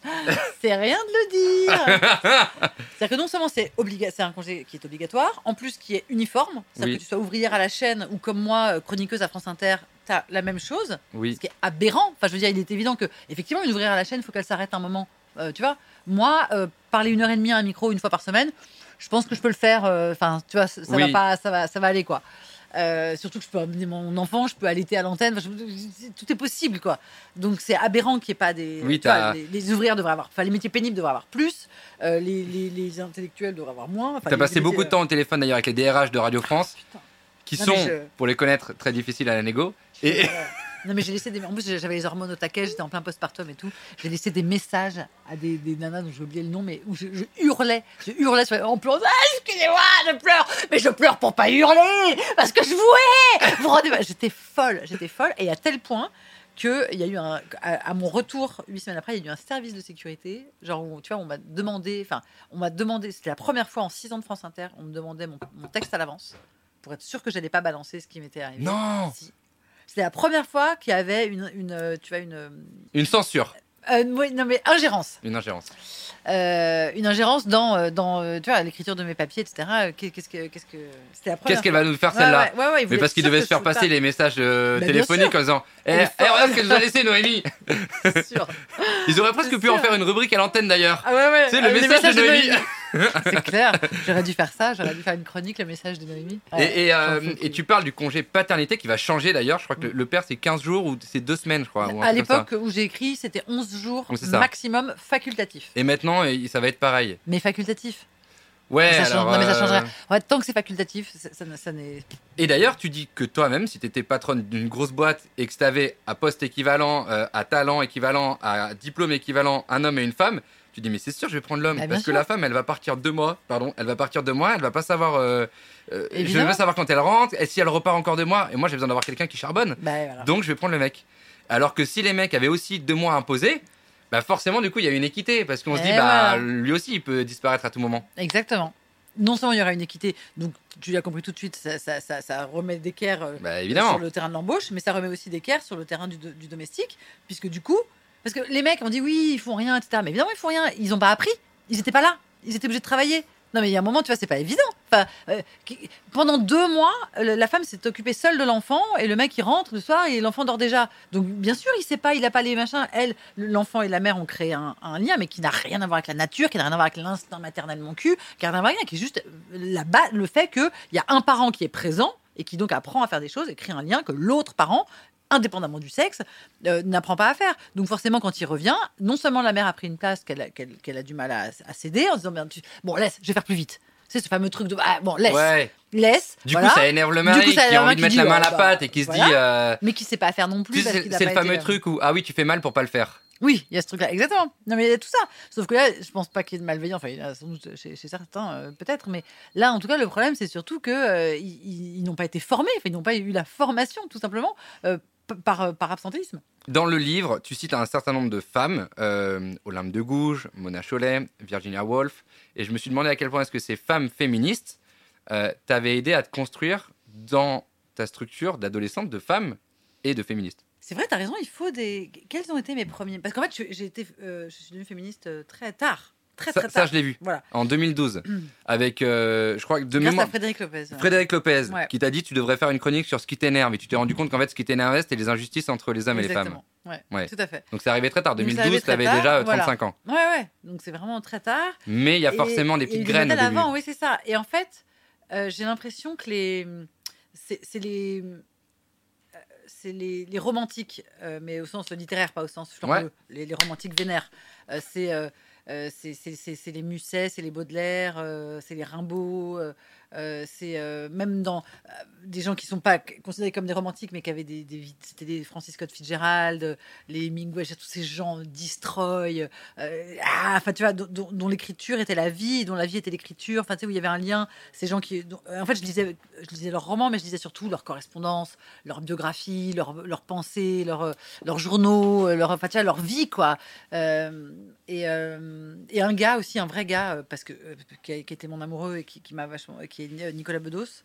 c'est rien de le dire. C'est-à-dire que non seulement c'est un congé qui est obligatoire, en plus qui est uniforme. C'est-à-dire Oui. que tu sois ouvrière à la chaîne ou comme moi, euh, chroniqueuse à France Inter, tu as la même chose. Oui. Ce qui est aberrant. Enfin, je veux dire, il est évident que, effectivement, une ouvrière à la chaîne, il faut qu'elle s'arrête un moment. Euh, tu vois, moi, euh, parler une heure et demie à un micro une fois par semaine, je pense que je peux le faire. euh, Enfin, tu vois, ça, ça Oui. va pas, ça va, ça va aller quoi. Surtout que je peux amener mon enfant, je peux allaiter à l'antenne, tout est possible quoi. Donc c'est aberrant qu'il n'y ait pas des. Oui, vois, t'as- les, les ouvrières devraient avoir, enfin les métiers pénibles devraient avoir plus, les, les, les intellectuels devraient avoir moins. Enfin, Tu as les- passé beaucoup de temps au téléphone d'ailleurs avec les DRH de Radio France, Putain. qui Non, sont, je- pour les connaître, très difficiles à la négo. Et Non mais j'ai laissé des. En plus j'avais les hormones au taquet, j'étais en plein postpartum et tout. J'ai laissé des messages à des, des nanas dont j'ai oublié le nom, mais où je, je hurlais, je hurlais sur, en pleurant. Ah, excusez-moi, je pleure, mais je pleure pour pas hurler parce que je vous hais. Vous vous rendez J'étais folle, j'étais folle et à tel point que il y a eu un à, à mon retour huit semaines après, il y a eu un service de sécurité, genre où, tu vois, on m'a demandé, enfin, on m'a demandé, c'était la première fois en six ans de France Inter, on me demandait mon, mon texte à l'avance pour être sûr que j'allais pas balancer ce qui m'était arrivé. non, Si. C'était la première fois qu'il y avait une, une, euh, tu vois, une, euh, une censure, euh, oui, non mais ingérence, une ingérence. Euh, une ingérence dans, dans, tu vois, l'écriture de mes papiers, etc. Qu'est- Qu'est-ce que, qu'est-ce que, c'était la première. Qu'est-ce qu'elle va nous faire celle-là ouais, ouais, ouais, il Mais parce qu'il devait que se faire passer les messages euh, Bah, téléphoniques en disant Eh, Elle est eh, regarde ce qu'elle nous a laissé, Noémie sûr. Ils auraient presque pu en faire une rubrique à l'antenne d'ailleurs. Ah ouais, ouais. C'est le euh, les message de messages Noémie. C'est clair. J'aurais dû faire ça. J'aurais dû faire une chronique, le message de Noémie. Ouais, Et, et, euh, et tu parles du congé paternité qui va changer d'ailleurs. Je crois que le, le père c'est 15 jours ou c'est 2 semaines, je crois. À l'époque où j'ai écrit, c'était 11 jours maximum facultatif. Et maintenant, ça va être pareil. Mais facultatif. Ouais, ça change- non, mais ça euh, changerait. Ouais, tant que c'est facultatif, ça, ça, ça n'est. Et d'ailleurs, tu dis que toi-même, si tu étais patronne d'une grosse boîte et que tu avais à poste équivalent, euh, à talent équivalent, à diplôme équivalent, un homme et une femme, tu dis mais c'est sûr, je vais prendre l'homme Bah, parce que la femme, elle va partir deux mois, pardon, elle va partir deux mois, elle va pas savoir. euh, euh, je veux savoir quand elle rentre et si elle repart encore deux mois. Et moi, j'ai besoin d'avoir quelqu'un qui charbonne, Bah, voilà. donc je vais prendre le mec. Alors que si les mecs avaient aussi deux mois imposés, Bah forcément, du coup, il y a une équité parce qu'on se Eh dit, bah voilà. lui aussi, il peut disparaître à tout moment. Exactement. Non seulement il y aura une équité, donc tu l'as compris tout de suite, ça, ça, ça, ça remet d'équerre euh, Bah sur le terrain de l'embauche, mais ça remet aussi d'équerre sur le terrain du, do- du domestique, puisque du coup, parce que les mecs ont dit oui, ils font rien, etc. Mais évidemment, ils font rien. Ils n'ont pas appris. Ils n'étaient pas là. Ils étaient obligés de travailler. Non, mais il y a un moment, tu vois, c'est pas évident. Euh, pendant deux mois, la femme s'est occupée seule de l'enfant et le mec il rentre le soir et l'enfant dort déjà. Donc bien sûr, il sait pas, il a pas les machins. Elle, l'enfant et la mère ont créé un, lien, mais qui n'a rien à voir avec la nature, qui n'a rien à voir avec l'instinct maternel mon cul, qui n'a rien à voir avec rien, qui est juste euh, la le fait qu'il y a un parent qui est présent et qui donc apprend à faire des choses et crée un lien que l'autre parent indépendamment du sexe, euh, n'apprend pas à faire. Donc forcément, quand il revient, non seulement la mère a pris une place qu'elle a, a du mal à, à céder en disant, tu- bon, laisse, je vais faire plus vite. C'est ce fameux truc de, ah, bon, laisse, Ouais. laisse. Du voilà. coup, ça énerve le mari coup, ça qui a envie de mettre la main à la bah, pâte et qui se dit. euh, Mais qui sait pas faire non plus. C'est le fameux été, euh, truc où ah oui tu fais mal pour pas le faire. Oui, il y a ce truc-là, exactement. Non, mais il y a tout ça. Sauf que là, je pense pas qu'il y ait de malveillance. Enfin, il y en a sans doute chez, chez certains, euh, peut-être. Mais là, en tout cas, le problème, c'est surtout que euh, ils, n'ont pas été formés. Enfin, ils n'ont pas eu la formation, tout simplement, euh, par, par absentéisme. Dans le livre, tu cites un certain nombre de femmes, euh, Olympe de Gouges, Mona Chollet, Virginia Woolf, et je me suis demandé à quel point est-ce que ces femmes féministes euh, t'avaient aidé à te construire dans ta structure d'adolescente de femmes et de féministes. C'est vrai, tu as raison, il faut des. Quels ont été mes premiers Parce qu'en fait, je- j'ai été, euh, je suis devenue féministe euh, très tard. Très, Ça, très ça, tard. je l'ai vu Voilà. en 2012 avec, euh, je crois que de Grâce mémoire, à Frédéric Lopez. Frédéric Lopez Ouais. qui t'a dit tu devrais faire une chronique sur ce qui t'énerve et tu t'es rendu compte qu'en fait ce qui t'énervait c'était les injustices entre les hommes et les femmes. Exactement. Ouais, Ouais. tout à fait. Donc c'est arrivé très tard, Donc, c'est 2012 arrivé très t'avais tard, déjà euh, voilà. 35 ans. Ouais, ouais. Donc c'est vraiment très tard. Mais il y a Et- forcément des et petites des graines au début. avant, oui, c'est ça. Et en fait, euh, j'ai l'impression que les. C'est les. C'est les, les romantiques, euh, mais au sens littéraire, pas au sens flamboyant. Les, les romantiques vénères. Euh, c'est euh, c'est- c'est les Musset, c'est les Baudelaire, euh, c'est les Rimbaud. Euh, c'est euh, même dans euh, des gens qui sont pas considérés comme des romantiques, mais qui avaient des, des c'était des Francis Scott Fitzgerald, les Hemingway, tous ces gens, Destroy, ah, enfin tu vois, dont, l'écriture était la vie, dont la vie était l'écriture, enfin tu sais où il y avait un lien. Ces gens qui, en fait, je lisais, je lisais leurs romans, mais je lisais surtout leurs correspondances, leurs biographies, leurs, leurs pensées, leurs, leurs journaux, leur, enfin tu vois, leur vie quoi. Et, et un gars aussi, un vrai gars, parce que qui, était mon amoureux et qui, qui m'a vachement, qui est Nicolas Bedos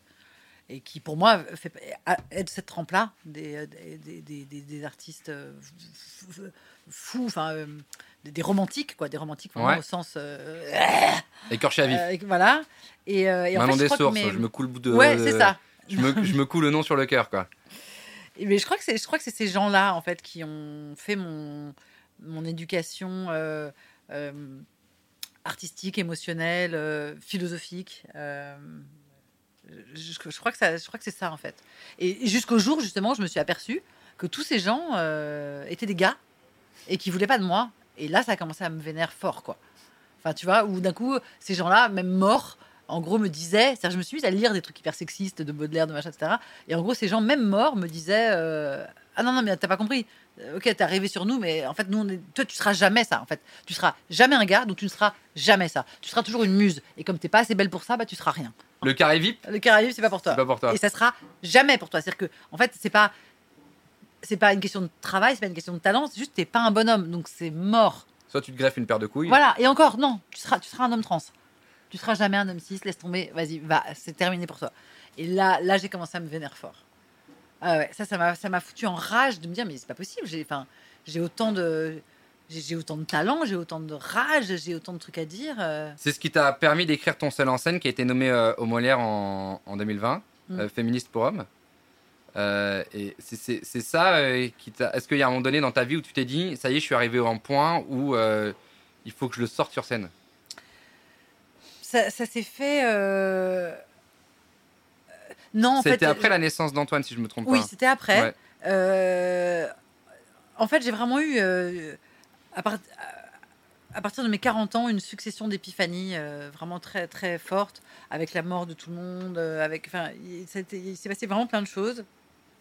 et qui pour moi fait aide cette trempe là des, des, des, des- artistes euh, fous enfin euh, des, romantiques quoi des romantiques vraiment Ouais. au sens euh, Écorché à vif. euh, voilà et, euh, et en fait, je des que sources, mes- je me coule le bout de. ouais c'est ça Je me, je me coule le nom sur le cœur, quoi. Mais je crois que c'est, je crois que c'est ces gens-là en fait qui ont fait mon mon éducation euh, euh, artistique, émotionnelle, euh, philosophique. euh, je, crois que ça, je crois que c'est ça en fait. Et jusqu'au jour justement, je me suis aperçue que tous ces gens euh, étaient des gars et qui voulaient pas de moi. Et là, ça a commencé à me vénérer fort, quoi. Enfin, tu vois, où d'un coup, ces gens-là, même morts, en gros, me disaient, c'est-à-dire, je me suis mise à lire des trucs hyper sexistes de Baudelaire, de machin, etc. Et en gros, ces gens, même morts, me disaient, ah non, non, mais t'as pas compris. Euh, Ok, t'es arrivé sur nous, mais en fait, nous, on est- toi, tu seras jamais ça. En fait, tu seras jamais un gars, donc tu ne seras jamais ça. Tu seras toujours une muse. Et comme t'es pas assez belle pour ça, bah, tu seras rien. Le carré VIP, Le Caraïbe, c'est pas pour toi. c'est pas pour toi. Et ça sera jamais pour toi. C'est-à-dire que, en fait, c'est pas, c'est pas une question de travail, c'est pas une question de talent, c'est juste que t'es pas un bonhomme, donc c'est mort. Soit tu te greffes une paire de couilles. Voilà. Et encore, non, tu seras, tu seras un homme trans. Tu seras jamais un homme cis. Laisse tomber. Vas-y, va. C'est terminé pour toi. Et là, là, j'ai commencé à me vénérer fort. Ah ouais, ça, ça m'a, ça m'a foutu en rage de me dire, mais c'est pas possible. J'ai, enfin, j'ai autant de, j'ai, j'ai autant de talent, j'ai autant de rage, j'ai autant de trucs à dire. euh. C'est ce qui t'a permis d'écrire ton seul en scène qui a été nommé euh, au Molière en, en 2020, Mm. euh, Féministe pour hommes. Euh, et c'est- c'est c'est ça euh, qui t'a. Est-ce qu'il y a un moment donné dans ta vie où tu t'es dit, ça y est, je suis arrivé à un point où euh, il faut que je le sorte sur scène? Ça, ça s'est fait. euh, Non, en fait. C'était après la naissance d'Antoine, si je me trompe Oui, pas. c'était après. Ouais. Euh, en fait, j'ai vraiment eu, euh, à, part- à partir de mes 40 ans, une succession d'épiphanies euh, vraiment très, très fortes, avec la mort de tout le monde, euh, avec, enfin, il, s'est passé vraiment plein de choses.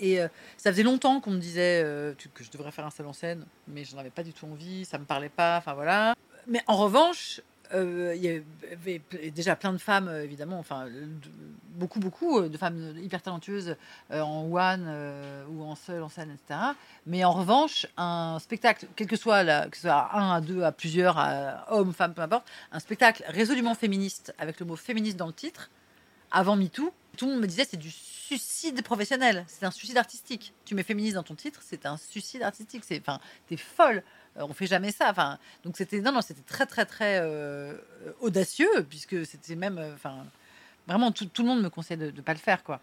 Et euh, ça faisait longtemps qu'on me disait euh, que je devrais faire un seul en scène, mais je n'en avais pas du tout envie, ça me parlait pas, enfin voilà. Mais en revanche, euh, il y avait déjà plein de femmes, euh, évidemment, enfin, de- beaucoup, beaucoup euh, de femmes hyper talentueuses euh, en one euh, ou en seul, en scène, etc. Mais en revanche, un spectacle, quel que soit, la, que ce soit un, à deux, à plusieurs, hommes, femmes, peu importe, un spectacle résolument féministe, avec le mot féministe dans le titre, avant MeToo, tout le monde me disait c'est du suicide professionnel, c'est un suicide artistique. Tu mets féministe dans ton titre, c'est un suicide artistique. C'est, enfin, t'es folle. Euh, on fait jamais ça. Enfin, donc c'était non, c'était très, très, très euh, audacieux puisque c'était même, euh, enfin, vraiment tout, tout le monde me conseille de ne pas le faire, quoi.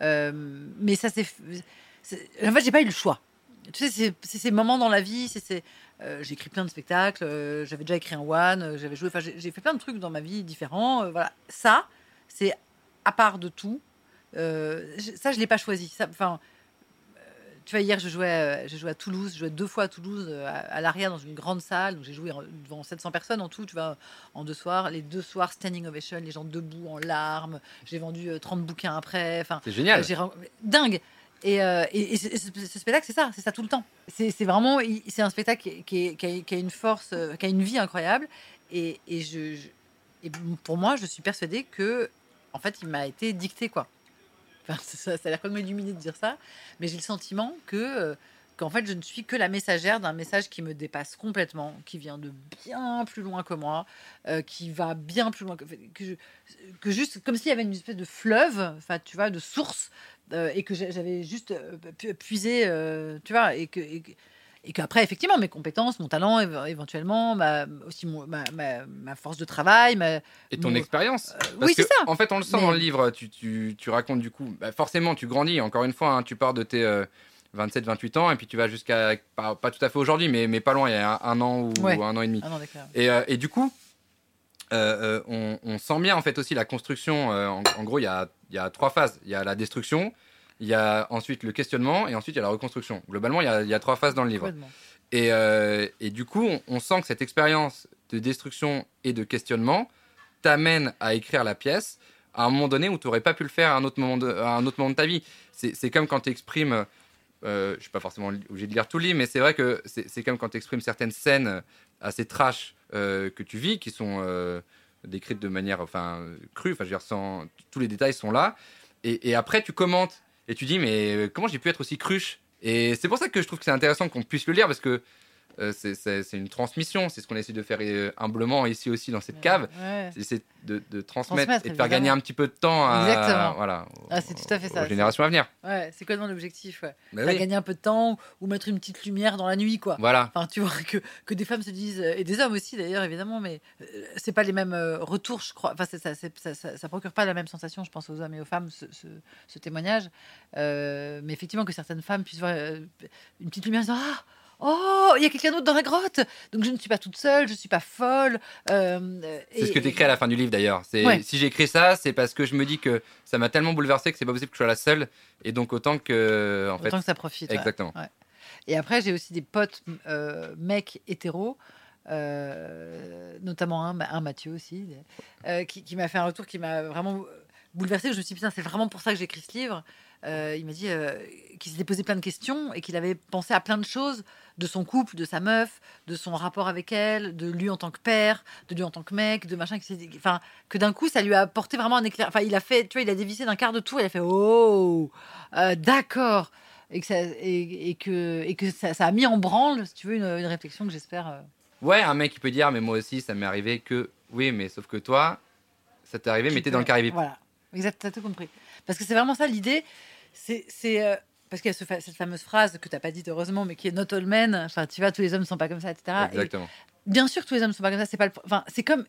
Mais ça c'est, en fait, j'ai pas eu le choix. Tu sais, c'est- ces moments dans la vie, c'est ces- j'ai écrit plein de spectacles, j'avais déjà écrit un one, j'avais joué, j'ai fait plein de trucs dans ma vie différents. voilà, ça, c'est à part de tout. Ça, je l'ai pas choisi. Enfin, tu vois, hier, je jouais, euh, j'ai joué à Toulouse. Je jouais deux fois à Toulouse, euh, à, à l'Aria, dans une grande salle. Donc, j'ai joué en- devant 700 personnes en tout, tu vois, en deux soirs. Les deux soirs, standing ovation, les gens debout, en larmes. J'ai vendu euh, 30 bouquins après. Enfin, C'est génial. euh, dingue. Et, euh, et- et ce, spectacle, c'est ça, c'est ça tout le temps. C'est vraiment, c'est un spectacle qui, qui, est- qui a, qui a une force, euh, qui a une vie incroyable. Et, et je, je- et pour moi, je suis persuadée que, en fait, il m'a été dicté quoi. Enfin, ça, a l'air comme illuminé de dire ça, mais j'ai le sentiment que euh, qu'en fait, je ne suis que la messagère d'un message qui me dépasse complètement, qui vient de bien plus loin que moi, euh, qui va bien plus loin que, que, je- que juste comme s'il y avait une espèce de fleuve, enfin, tu vois, de source, euh, et que j'a- j'avais juste pu- puisé, tu vois. Et, que- et qu'après, effectivement, mes compétences, mon talent, éve- éventuellement, ma, aussi mon- ma, ma, ma force de travail, ma, Et ton expérience. euh, oui, c'est ça. En fait, on le sent Mais- dans le livre. Tu, tu, tu racontes du coup. bah, forcément, tu grandis. Encore une fois, hein, tu pars de tes 27-28 ans et puis tu vas jusqu'à. Pas, pas tout à fait aujourd'hui, mais, mais pas loin. Il y a un, un an ou Ouais. un an et demi. D'accord. Et, euh, et du coup, euh, euh, on, on sent bien en fait aussi la construction. euh, en, en gros, il y a, il y a trois phases. Il y a la destruction, il y a ensuite le questionnement et ensuite il y a la reconstruction. Globalement, il y a, il y a trois phases dans le livre. Et, euh, et du coup, on, on sent que cette expérience de destruction et de questionnement t'amène à écrire la pièce à un moment donné où tu n'aurais pas pu le faire à un autre moment de, à un autre moment de ta vie. C'est comme quand tu exprimes, euh, je suis pas forcément obligé de lire tout le livre, mais c'est vrai que c'est comme quand tu exprimes certaines scènes assez trash euh, que tu vis, qui sont décrites de manière enfin, crue, enfin, je veux dire, sans, tous les détails sont là. Et, et après, tu commentes et tu dis, mais euh, comment j'ai pu être aussi cruche? Et c'est pour ça que je trouve que c'est intéressant qu'on puisse le lire, parce que euh, c'est- une transmission, c'est ce qu'on essaie de faire euh, humblement ici aussi dans cette cave. Ouais. C'est de, de transmettre, Transmettre, et de faire évidemment. gagner un petit peu de temps à, Exactement. voilà, Ah, c'est tout à fait ça, aux générations à venir. Ouais, c'est complètement l'objectif. Ouais? Bah oui. gagner un peu de temps ou mettre une petite lumière dans la nuit, quoi. Voilà. Enfin, tu vois, que, que des femmes se disent, euh, et des hommes aussi d'ailleurs, évidemment, mais c'est pas les mêmes retours, je crois. Enfin, ça, ça, ça, ça procure pas la même sensation, je pense, aux hommes et aux femmes, ce, ce- ce témoignage. Euh, mais effectivement, que certaines femmes puissent voir une petite lumière en disant Ah Oh, il y a quelqu'un d'autre dans la grotte Donc je ne suis pas toute seule, je ne suis pas folle. Euh, C'est ce que tu écris à la fin du livre d'ailleurs. Ouais. Si j'écris ça, c'est parce que je me dis que ça m'a tellement bouleversé que c'est pas possible que je sois la seule. Et donc autant que. En fait, Autant que ça profite. ouais. exactement. Et après, j'ai aussi des potes euh, mecs hétéros, euh, notamment un, un Mathieu aussi, qui, qui m'a fait un retour qui m'a vraiment bouleversé. Je me suis dit, putain, c'est vraiment pour ça que j'écris ce livre. Euh, il m'a dit euh, qu'il s'était posé plein de questions et qu'il avait pensé à plein de choses de son couple, de sa meuf, de son rapport avec elle, de lui en tant que père, de lui en tant que mec, de machin. Enfin, que d'un coup, ça lui a apporté vraiment un éclair. Enfin, il a fait, tu vois, il a dévissé d'un quart de tour. Il a fait, oh, euh, d'accord et que ça, et, et que, et que ça, ça a mis en branle, si tu veux, une, une réflexion que j'espère. euh, Ouais, un mec qui peut dire, mais moi aussi, ça m'est arrivé que. Oui, mais sauf que toi, ça t'est arrivé, mais t'es dans le VIP. Voilà, exact, t'as tout compris. Parce que c'est vraiment ça l'idée. C'est, euh, parce qu'il y a ce fa- cette fameuse phrase que t'as pas dite heureusement, mais qui est not all men. Enfin, tu vois, tous les hommes ne sont pas comme ça, etc. Et Exactement. bien sûr tous les hommes ne sont pas comme ça. C'est pas, le- enfin, c'est comme.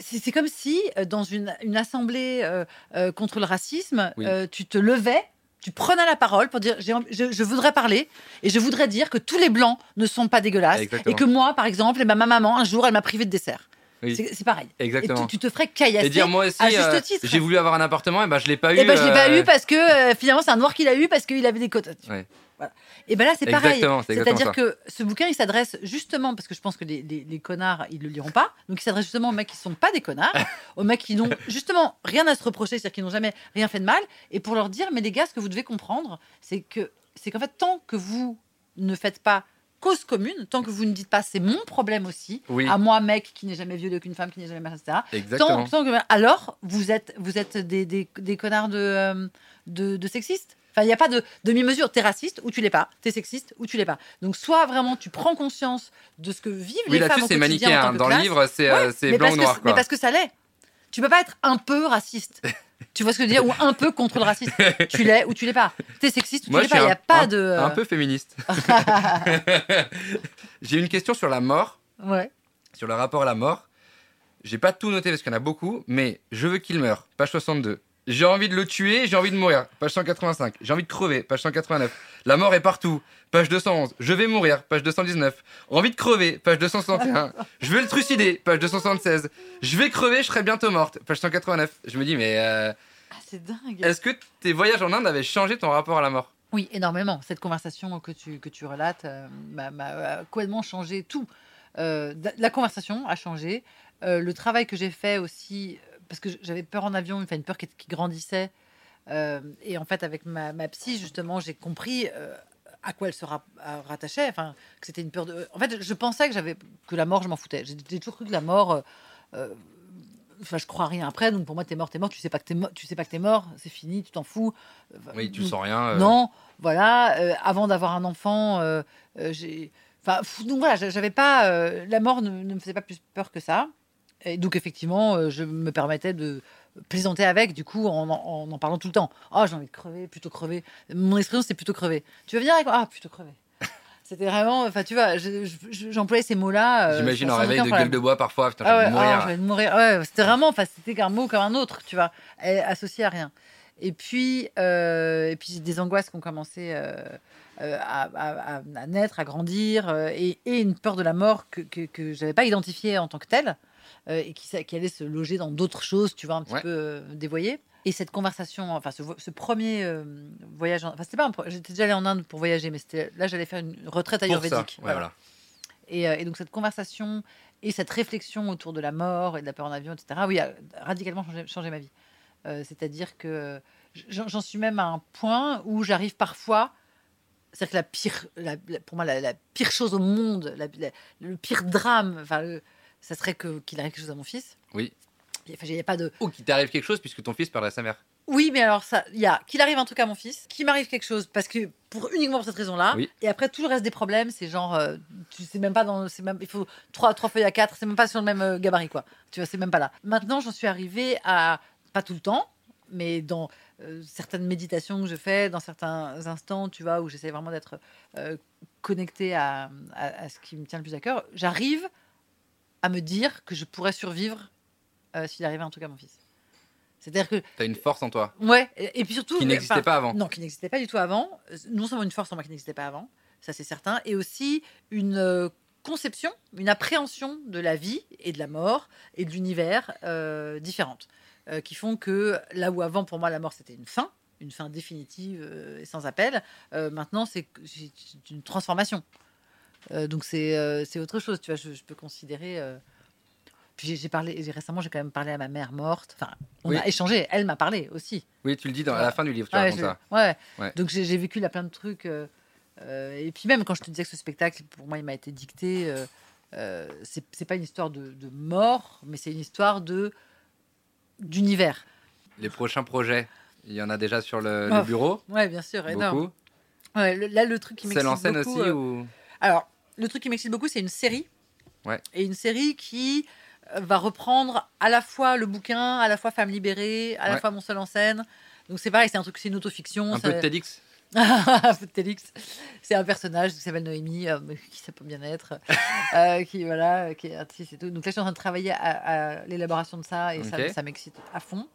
C'est comme si, euh, dans une, une assemblée euh, euh, contre le racisme, Oui. euh, tu te levais, tu prenais la parole pour dire je, je voudrais parler et je voudrais dire que tous les blancs ne sont pas dégueulasses Exactement. et que moi, par exemple, et ma maman, un jour, elle m'a privé de dessert. Oui. C'est pareil. Et Exactement. tu, tu te ferais caillasser. Et dire, moi aussi, à juste euh, j'ai voulu avoir un appartement, et ben je l'ai pas eu. Et ben je l'ai pas euh, eu parce que euh, finalement c'est un noir qui l'a eu parce qu'il avait des côtes. Ouais. Voilà. Et ben là c'est pareil. C'est-à-dire que ce bouquin il s'adresse justement parce que je pense que les, les- les connards ils le liront pas. Donc il s'adresse justement aux mecs qui sont pas des connards, aux mecs qui n'ont justement rien à se reprocher, c'est-à-dire qu'ils n'ont jamais rien fait de mal, et pour leur dire mais les gars ce que vous devez comprendre c'est que c'est qu'en fait tant que vous ne faites pas cause commune, tant que vous ne dites pas c'est mon problème aussi, Oui. à moi, mec, qui n'ai jamais violé aucune femme, qui n'ai jamais etc. Exactement. Tant, tant que, alors, vous êtes, vous êtes des, des, des connards de, euh, de, de sexistes. Enfin, il n'y a pas de demi-mesure. T'es raciste ou tu l'es pas. T'es sexiste ou tu l'es pas. Donc, soit vraiment tu prends conscience de ce que vivent Oui, les femmes là-dessus, au c'est quotidien manichéen. Dans le livre, c'est Ouais, euh, blanc ou que- noir. Mais parce que ça l'est. Tu peux pas être un peu raciste. Tu vois ce que je veux dire Ou un peu contre le racisme. tu l'es ou tu l'es pas. T'es sexiste ou Moi, tu l'es pas. Il n'y a pas un- de. euh, un peu féministe. J'ai une question sur la mort, Ouais. sur le rapport à la mort. J'ai pas tout noté parce qu'il y en a beaucoup, mais je veux qu'il meure, page 62. J'ai envie de le tuer, j'ai envie de mourir, page 185. J'ai envie de crever, page 189. La mort est partout, page 211. Je vais mourir, page 219. Envie de crever, page 261. Je vais le trucider, page 276. Je vais crever, je serai bientôt morte, page 189. Je me dis, mais euh, c'est dingue. est-ce que tes voyages en Inde avaient changé ton rapport à la mort? Oui, énormément. Cette conversation que tu, que tu relates euh, m'a euh, complètement changé tout. Euh, la conversation a changé. Euh, le travail que j'ai fait aussi, parce que j'avais peur en avion, enfin une peur qui, qui grandissait. Et en fait, avec ma, ma psy, justement, j'ai compris à quoi elle se ra- rattachait. Enfin, que c'était une peur de. En fait, je pensais que j'avais que la mort, je m'en foutais. J'ai toujours cru que la mort. euh, Enfin, je crois rien après. Donc pour moi, t'es mort, t'es mort. Tu sais pas que t'es mort. Tu sais pas que t'es mort. C'est fini. Tu t'en fous. Oui, tu Donc, sens rien. euh, non, voilà. euh, avant d'avoir un enfant, euh, euh, j'ai. Enfin, donc voilà, j'a- j'avais pas. euh, la mort ne, ne me faisait pas plus peur que ça. Et donc effectivement, euh, je me permettais de plaisanter avec, du coup, en en, en parlant tout le temps. Oh, j'ai envie de crever, plutôt crever. Mon expression, c'est plutôt crever. Tu veux venir avec moi? Ah, plutôt crever. C'était vraiment. Enfin, tu vois, je- je- j'employais ces mots-là. euh, J'imagine en réveil de problème. gueule de bois parfois. Putain, Ah mourir. ah, mourir. Ouais, c'était vraiment, enfin, c'était un mot comme un autre, tu vois, associé à rien. Et puis, euh, et puis des angoisses qui ont commencé euh, euh, à, à- à- à naître, à grandir, et, et une peur de la mort que, que, que je n'avais pas identifiée en tant que telle, et qui, allait se loger dans d'autres choses, tu vois, un petit Ouais. peu dévoyées. Et cette conversation, enfin ce, premier euh, voyage, en- enfin c'était pas, un j'étais déjà allée en Inde pour voyager, mais c'était là j'allais faire une retraite ça. ayurvédique. Ouais, Voilà. voilà. Et, euh, et donc cette conversation et cette réflexion autour de la mort et de la peur en avion, etc., oui, a radicalement changé, changé ma vie. Euh, C'est-à-dire que j'en suis même à un point où j'arrive parfois, c'est-à-dire que la pire, la- pour moi, la, la pire chose au monde, la- le pire drame, enfin, le- ça serait que- qu'il arrive quelque chose à mon fils. Oui. Il n'y a pas de Ou qu'il t'arrive quelque chose puisque ton fils perdrait sa mère. oui, mais alors ça, il y a qu'il arrive un truc à mon fils, qu'il m'arrive quelque chose parce que pour uniquement pour cette raison-là. Oui. Et après tout le reste des problèmes, c'est genre euh, tu sais même pas dans, c'est même il faut trois trois feuilles à quatre, c'est même pas sur le même euh, gabarit quoi. Tu vois, c'est même pas là. Maintenant, j'en suis arrivée à pas tout le temps, mais dans euh, certaines méditations que je fais, dans certains instants, tu vois, où j'essaie vraiment d'être euh, connectée à, à- à ce qui me tient le plus à cœur, j'arrive à me dire que je pourrais survivre euh, s'il arrivait un truc à mon fils. C'est-à-dire que T'as une force en toi Ouais, et, et puis surtout. qui n'existait enfin, pas avant. Non, qui n'existait pas du tout avant. Euh, Non seulement une force en moi qui n'existait pas avant, ça c'est certain, et aussi une euh, conception, une appréhension de la vie et de la mort et de l'univers euh, différentes, euh, qui font que là où avant pour moi la mort c'était une fin, une fin définitive euh, et sans appel, euh, maintenant c'est une transformation. Euh, donc c'est euh, c'est autre chose, tu vois, je, je peux considérer. Puis j'ai- parlé, récemment j'ai quand même parlé à ma mère morte. Enfin, on Oui. a échangé. Elle m'a parlé aussi. Oui, tu le dis dans, à la fin du livre, tu Ouais, racontes ça. ouais. Ouais. Donc j'ai vécu là plein de trucs. euh, euh, et puis même quand je te disais que ce spectacle, pour moi, il m'a été dicté. euh, euh, c'est c'est pas une histoire de, de mort, mais c'est une histoire de d'univers. Les prochains projets, il y en a déjà sur le, Oh, le bureau? Ouais, bien sûr, énorme. Beaucoup. Ouais, le- là, le truc qui m'excite beaucoup. aussi euh, ou... Alors, le truc qui m'excite beaucoup, c'est une série. Ouais. Et une série qui va reprendre à la fois le bouquin, à la fois Femme libérée, à la fois Mon seul en scène. Donc c'est pareil, c'est un truc, c'est une autofiction. Un ça- peu de TEDx un peu de Télix. C'est un personnage qui s'appelle Noémie, euh, qui ça peut bien être, euh, qui voilà, qui est artiste et tout. Donc là, je suis en train de travailler à, à l'élaboration de ça et ça, m'excite à fond.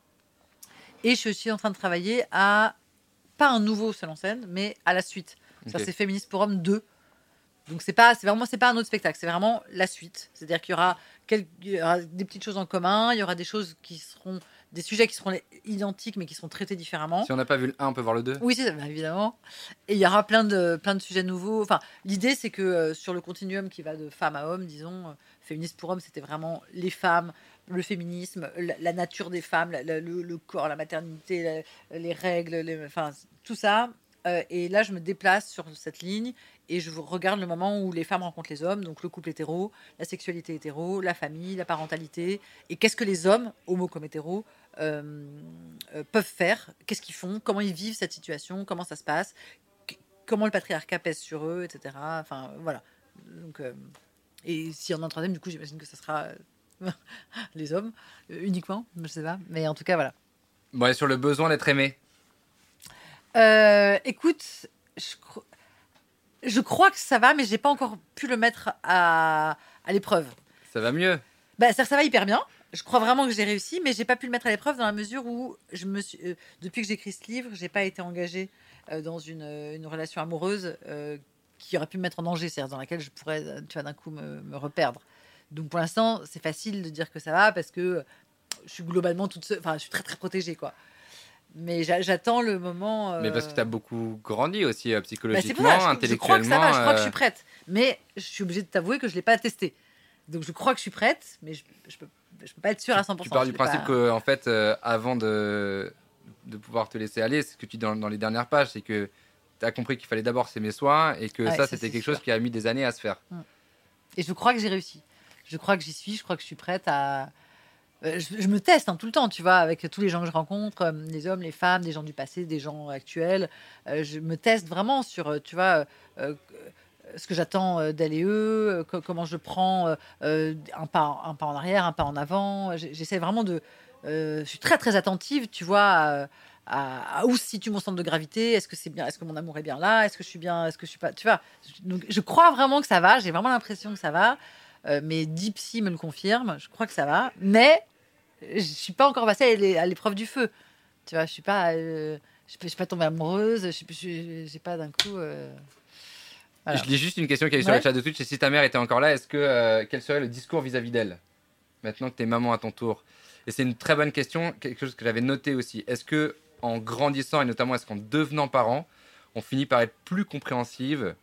Et je suis en train de travailler à pas un nouveau seul en scène, mais à la suite. Ça, c'est Féministe pour hommes 2. Donc c'est pas, c'est vraiment, c'est pas un autre spectacle, c'est vraiment la suite. C'est-à-dire qu'il y aura, quelques, il y aura des petites choses en commun, il y aura des choses qui seront, des sujets qui seront identiques mais qui seront traités différemment. Si on n'a pas vu le 1, on peut voir le 2. Oui, c'est ça, bien évidemment. Et il y aura plein de, plein de sujets nouveaux. Enfin, l'idée, c'est que euh, sur le continuum qui va de femme à homme, disons, euh, féministe pour homme, c'était vraiment les femmes, le féminisme, la, la nature des femmes, la- la- le, le corps, la maternité, les règles, les- enfin, tout ça. Euh, et là, je me déplace sur cette ligne et je regarde le moment où les femmes rencontrent les hommes, donc le couple hétéro, la sexualité hétéro, la famille, la parentalité, et qu'est-ce que les hommes, homo comme hétéro, euh, euh, peuvent faire, qu'est-ce qu'ils font, comment ils vivent cette situation, comment ça se passe, qu- comment le patriarcat pèse sur eux, etc. Enfin, voilà. Donc, euh, et s'il y en a un troisième, du coup, j'imagine que ce sera les hommes uniquement, je sais pas. Mais en tout cas, voilà. Bon, et sur le besoin d'être aimé. Écoute, je, cro- je crois que ça va, mais j'ai pas encore pu le mettre à, à l'épreuve. Ça va mieux? Bah, ça va hyper bien. Je crois vraiment que j'ai réussi, mais j'ai pas pu le mettre à l'épreuve dans la mesure où je me suis, euh, depuis que j'écris ce livre, j'ai pas été engagée euh, dans une, euh, une relation amoureuse euh, qui aurait pu me mettre en danger, c'est-à-dire dans laquelle je pourrais, tu vois, d'un coup me, me reperdre. Donc pour l'instant, c'est facile de dire que ça va parce que je suis globalement toute seule, enfin, je suis très très protégée, quoi. Mais j'a- j'attends le moment. Mais parce que euh, tu as beaucoup grandi aussi euh, bah, psychologiquement, ça, je- je, crois que ça intellectuellement. va, je crois que je euh, suis prête. Mais je suis obligée de t'avouer que je ne l'ai pas testé. Donc je crois que je suis prête, mais je ne peux, je peux pas être sûre à 100%. Tu pars Je du principe pas- que, en fait, euh, avant de, de pouvoir te laisser aller, c'est ce que tu dis dans, dans les dernières pages, c'est que tu as compris qu'il fallait d'abord s'aimer soi et que Ouais, ça, c'était quelque sûr. chose qui a mis des années à se faire. Et je crois que j'ai réussi. Je crois que j'y suis, je crois que je suis prête à... Euh, Je, me teste hein, tout le temps, tu vois, avec tous les gens que je rencontre, euh, les hommes, les femmes, des gens du passé, des gens actuels. Euh, je me teste vraiment sur, tu vois, ce que j'attends et eux, co- comment je prends un, pas, un pas en arrière, un pas en avant. J'essaie vraiment de... je suis très, très attentive, tu vois, à, à- où situe mon centre de gravité. Est-ce que c'est bien Est-ce que mon amour est bien là? Est-ce que je suis bien Est-ce que je suis pas Tu vois? Donc, je crois vraiment que ça va. J'ai vraiment l'impression que ça va. Euh, mes deep psy me le confirment. Je crois que ça va. Mais je suis pas encore passée à l'é- à l'épreuve du feu. Tu vois, je suis pas, euh, je, suis pas tombée amoureuse. Je j'ai pas d'un coup. euh, voilà. Je lis juste une question qui est sur Ouais. le chat de Twitch, si ta mère était encore là, est-ce que euh, quel serait le discours vis-à-vis d'elle Maintenant que t'es maman à ton tour? Et c'est une très bonne question, quelque chose que j'avais noté aussi. Est-ce que en grandissant et notamment est-ce qu'en devenant parent, on finit par être plus compréhensive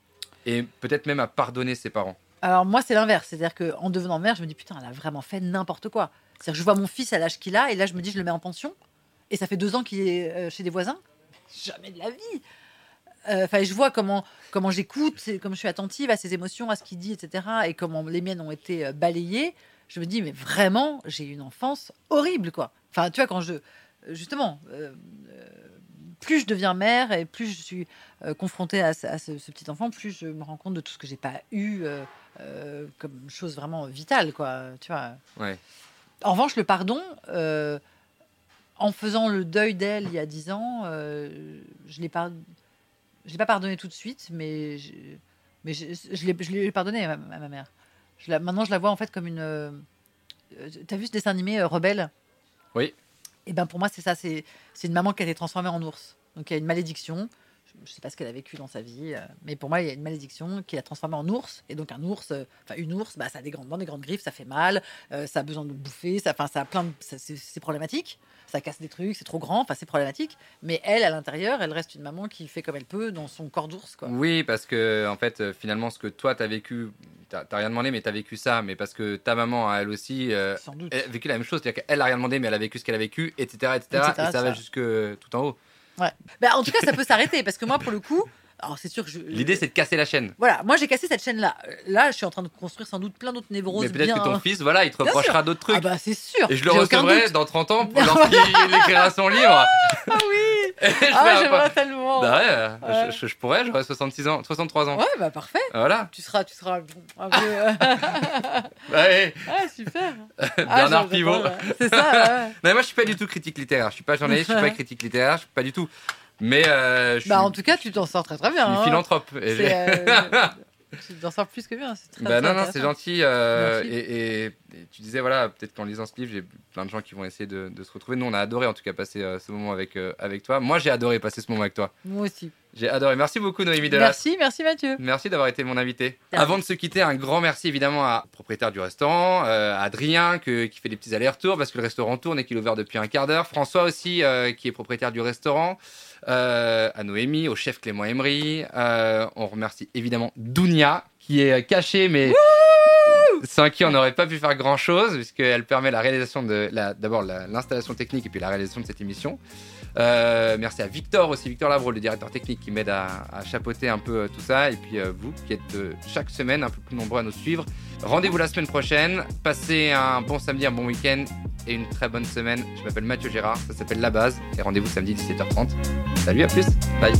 et peut-être même à pardonner ses parents? Alors moi, c'est l'inverse. C'est-à-dire qu'en devenant mère, je me dis putain, elle a vraiment fait n'importe quoi. C'est-à-dire je vois mon fils à l'âge qu'il a et là, je me dis, je le mets en pension. Et ça fait deux ans qu'il est euh, chez des voisins. Jamais de la vie. Euh, Enfin, je vois comment comment j'écoute, comme je suis attentive à ses émotions, à ce qu'il dit, etc. Et comment les miennes ont été euh, balayées. Je me dis, mais vraiment, j'ai une enfance horrible, quoi. Enfin, tu vois, quand je justement, plus je deviens mère et plus je suis euh, confrontée à, ce- petit enfant, plus je me rends compte de tout ce que j'ai pas eu comme chose vraiment vitale, quoi. Tu vois. Ouais. En revanche, le pardon, euh, en faisant le deuil d'elle il y a dix ans, euh, je l'ai je l'ai pas pardonné tout de suite, mais je, mais je, je l'ai, pardonné à ma, à ma mère. Je la, maintenant, je la vois en fait comme une. euh, T'as vu ce dessin animé euh, Rebelle? Oui. Et ben pour moi, c'est ça. C'est, c'est une maman qui a été transformée en ours. Donc il y a une malédiction. Je ne sais pas ce qu'elle a vécu dans sa vie, euh, mais pour moi, il y a une malédiction qui l'a transformée en ours. Et donc un ours, euh, enfin une ours, bah, ça a des grandes dents, des grandes griffes, ça fait mal, euh, ça a besoin de bouffer, ça, a plein de, c'est, problématique. Ça casse des trucs, c'est trop grand, enfin c'est problématique. Mais elle, à l'intérieur, elle reste une maman qui fait comme elle peut dans son corps d'ours, quoi. Oui, parce que en fait, finalement, ce que toi t'as vécu, t'as rien demandé, mais t'as vécu ça, mais parce que ta maman, elle aussi, Sans doute. elle a vécu la même chose, c'est-à-dire qu'elle a rien demandé, mais elle a vécu ce qu'elle a vécu, etc., etc., Etc., et ça va ça. jusque tout en haut. Bah, en tout cas, ça peut s'arrêter parce que moi, pour le coup, alors c'est sûr que je. L'idée, c'est de casser la chaîne. Voilà, moi j'ai cassé cette chaîne-là. Euh, Là, je suis en train de construire sans doute plein d'autres névroses. Mais peut-être bien... que ton fils, voilà, il te reprochera d'autres trucs. Ah bah c'est sûr. Et je le recevrai dans 30 ans pour lorsqu'il écrira son livre. Ah oui. Ah j'aimerais pas- tellement. Bah ouais, Ouais. Je, je- pourrais, j'aurais 66 ans, 63 ans. Ouais, bah parfait. Voilà. Tu seras, tu seras un peu. euh, Ouais. ah super. Bernard Ah, Pivot. j'adore, ouais. C'est ça. ouais. Non, moi, je suis pas du tout critique littéraire. Je suis pas journaliste, je suis pas critique littéraire, je suis pas du tout. Mais euh, je suis, Bah en tout cas, tu t'en sors très très je bien. suis hein. philanthrope. Et euh, Tu t'en sors plus que bien. C'est très, Bah très non, non, c'est gentil. euh, Merci. et, et- et tu disais, voilà, peut-être qu'en lisant ce livre, j'ai plein de gens qui vont essayer de, de se retrouver. Nous, on a adoré en tout cas passer euh, ce moment avec, euh, avec toi. Moi, j'ai adoré passer ce moment avec toi. Moi aussi. J'ai adoré. Merci beaucoup, Noémie Delas. Merci, merci Mathieu. Merci d'avoir été mon invité. Merci. Avant de se quitter, un grand merci évidemment à propriétaire du restaurant, euh, Adrien que- qui fait des petits allers-retours parce que le restaurant tourne et qu'il est ouvert depuis un quart d'heure. François aussi euh, qui est propriétaire du restaurant. Euh, à Noémie, au chef Clément Emery. Euh, on remercie évidemment Dounia qui est caché mais sans qui on n'aurait pas pu faire grand chose, puisqu'elle permet la réalisation de d'abord la- l'installation technique et puis la réalisation de cette émission. Euh, merci à Victor aussi, Victor Lavro, le directeur technique, qui m'aide à, à chapeauter un peu euh, tout ça. Et puis euh, vous, qui êtes euh, chaque semaine un peu plus nombreux à nous suivre. Rendez-vous la semaine prochaine. Passez un bon samedi, un bon week-end et une très bonne semaine. Je m'appelle Mathieu Gérard, ça s'appelle La Base. Et rendez-vous samedi 17h30. Salut, à plus. Bye.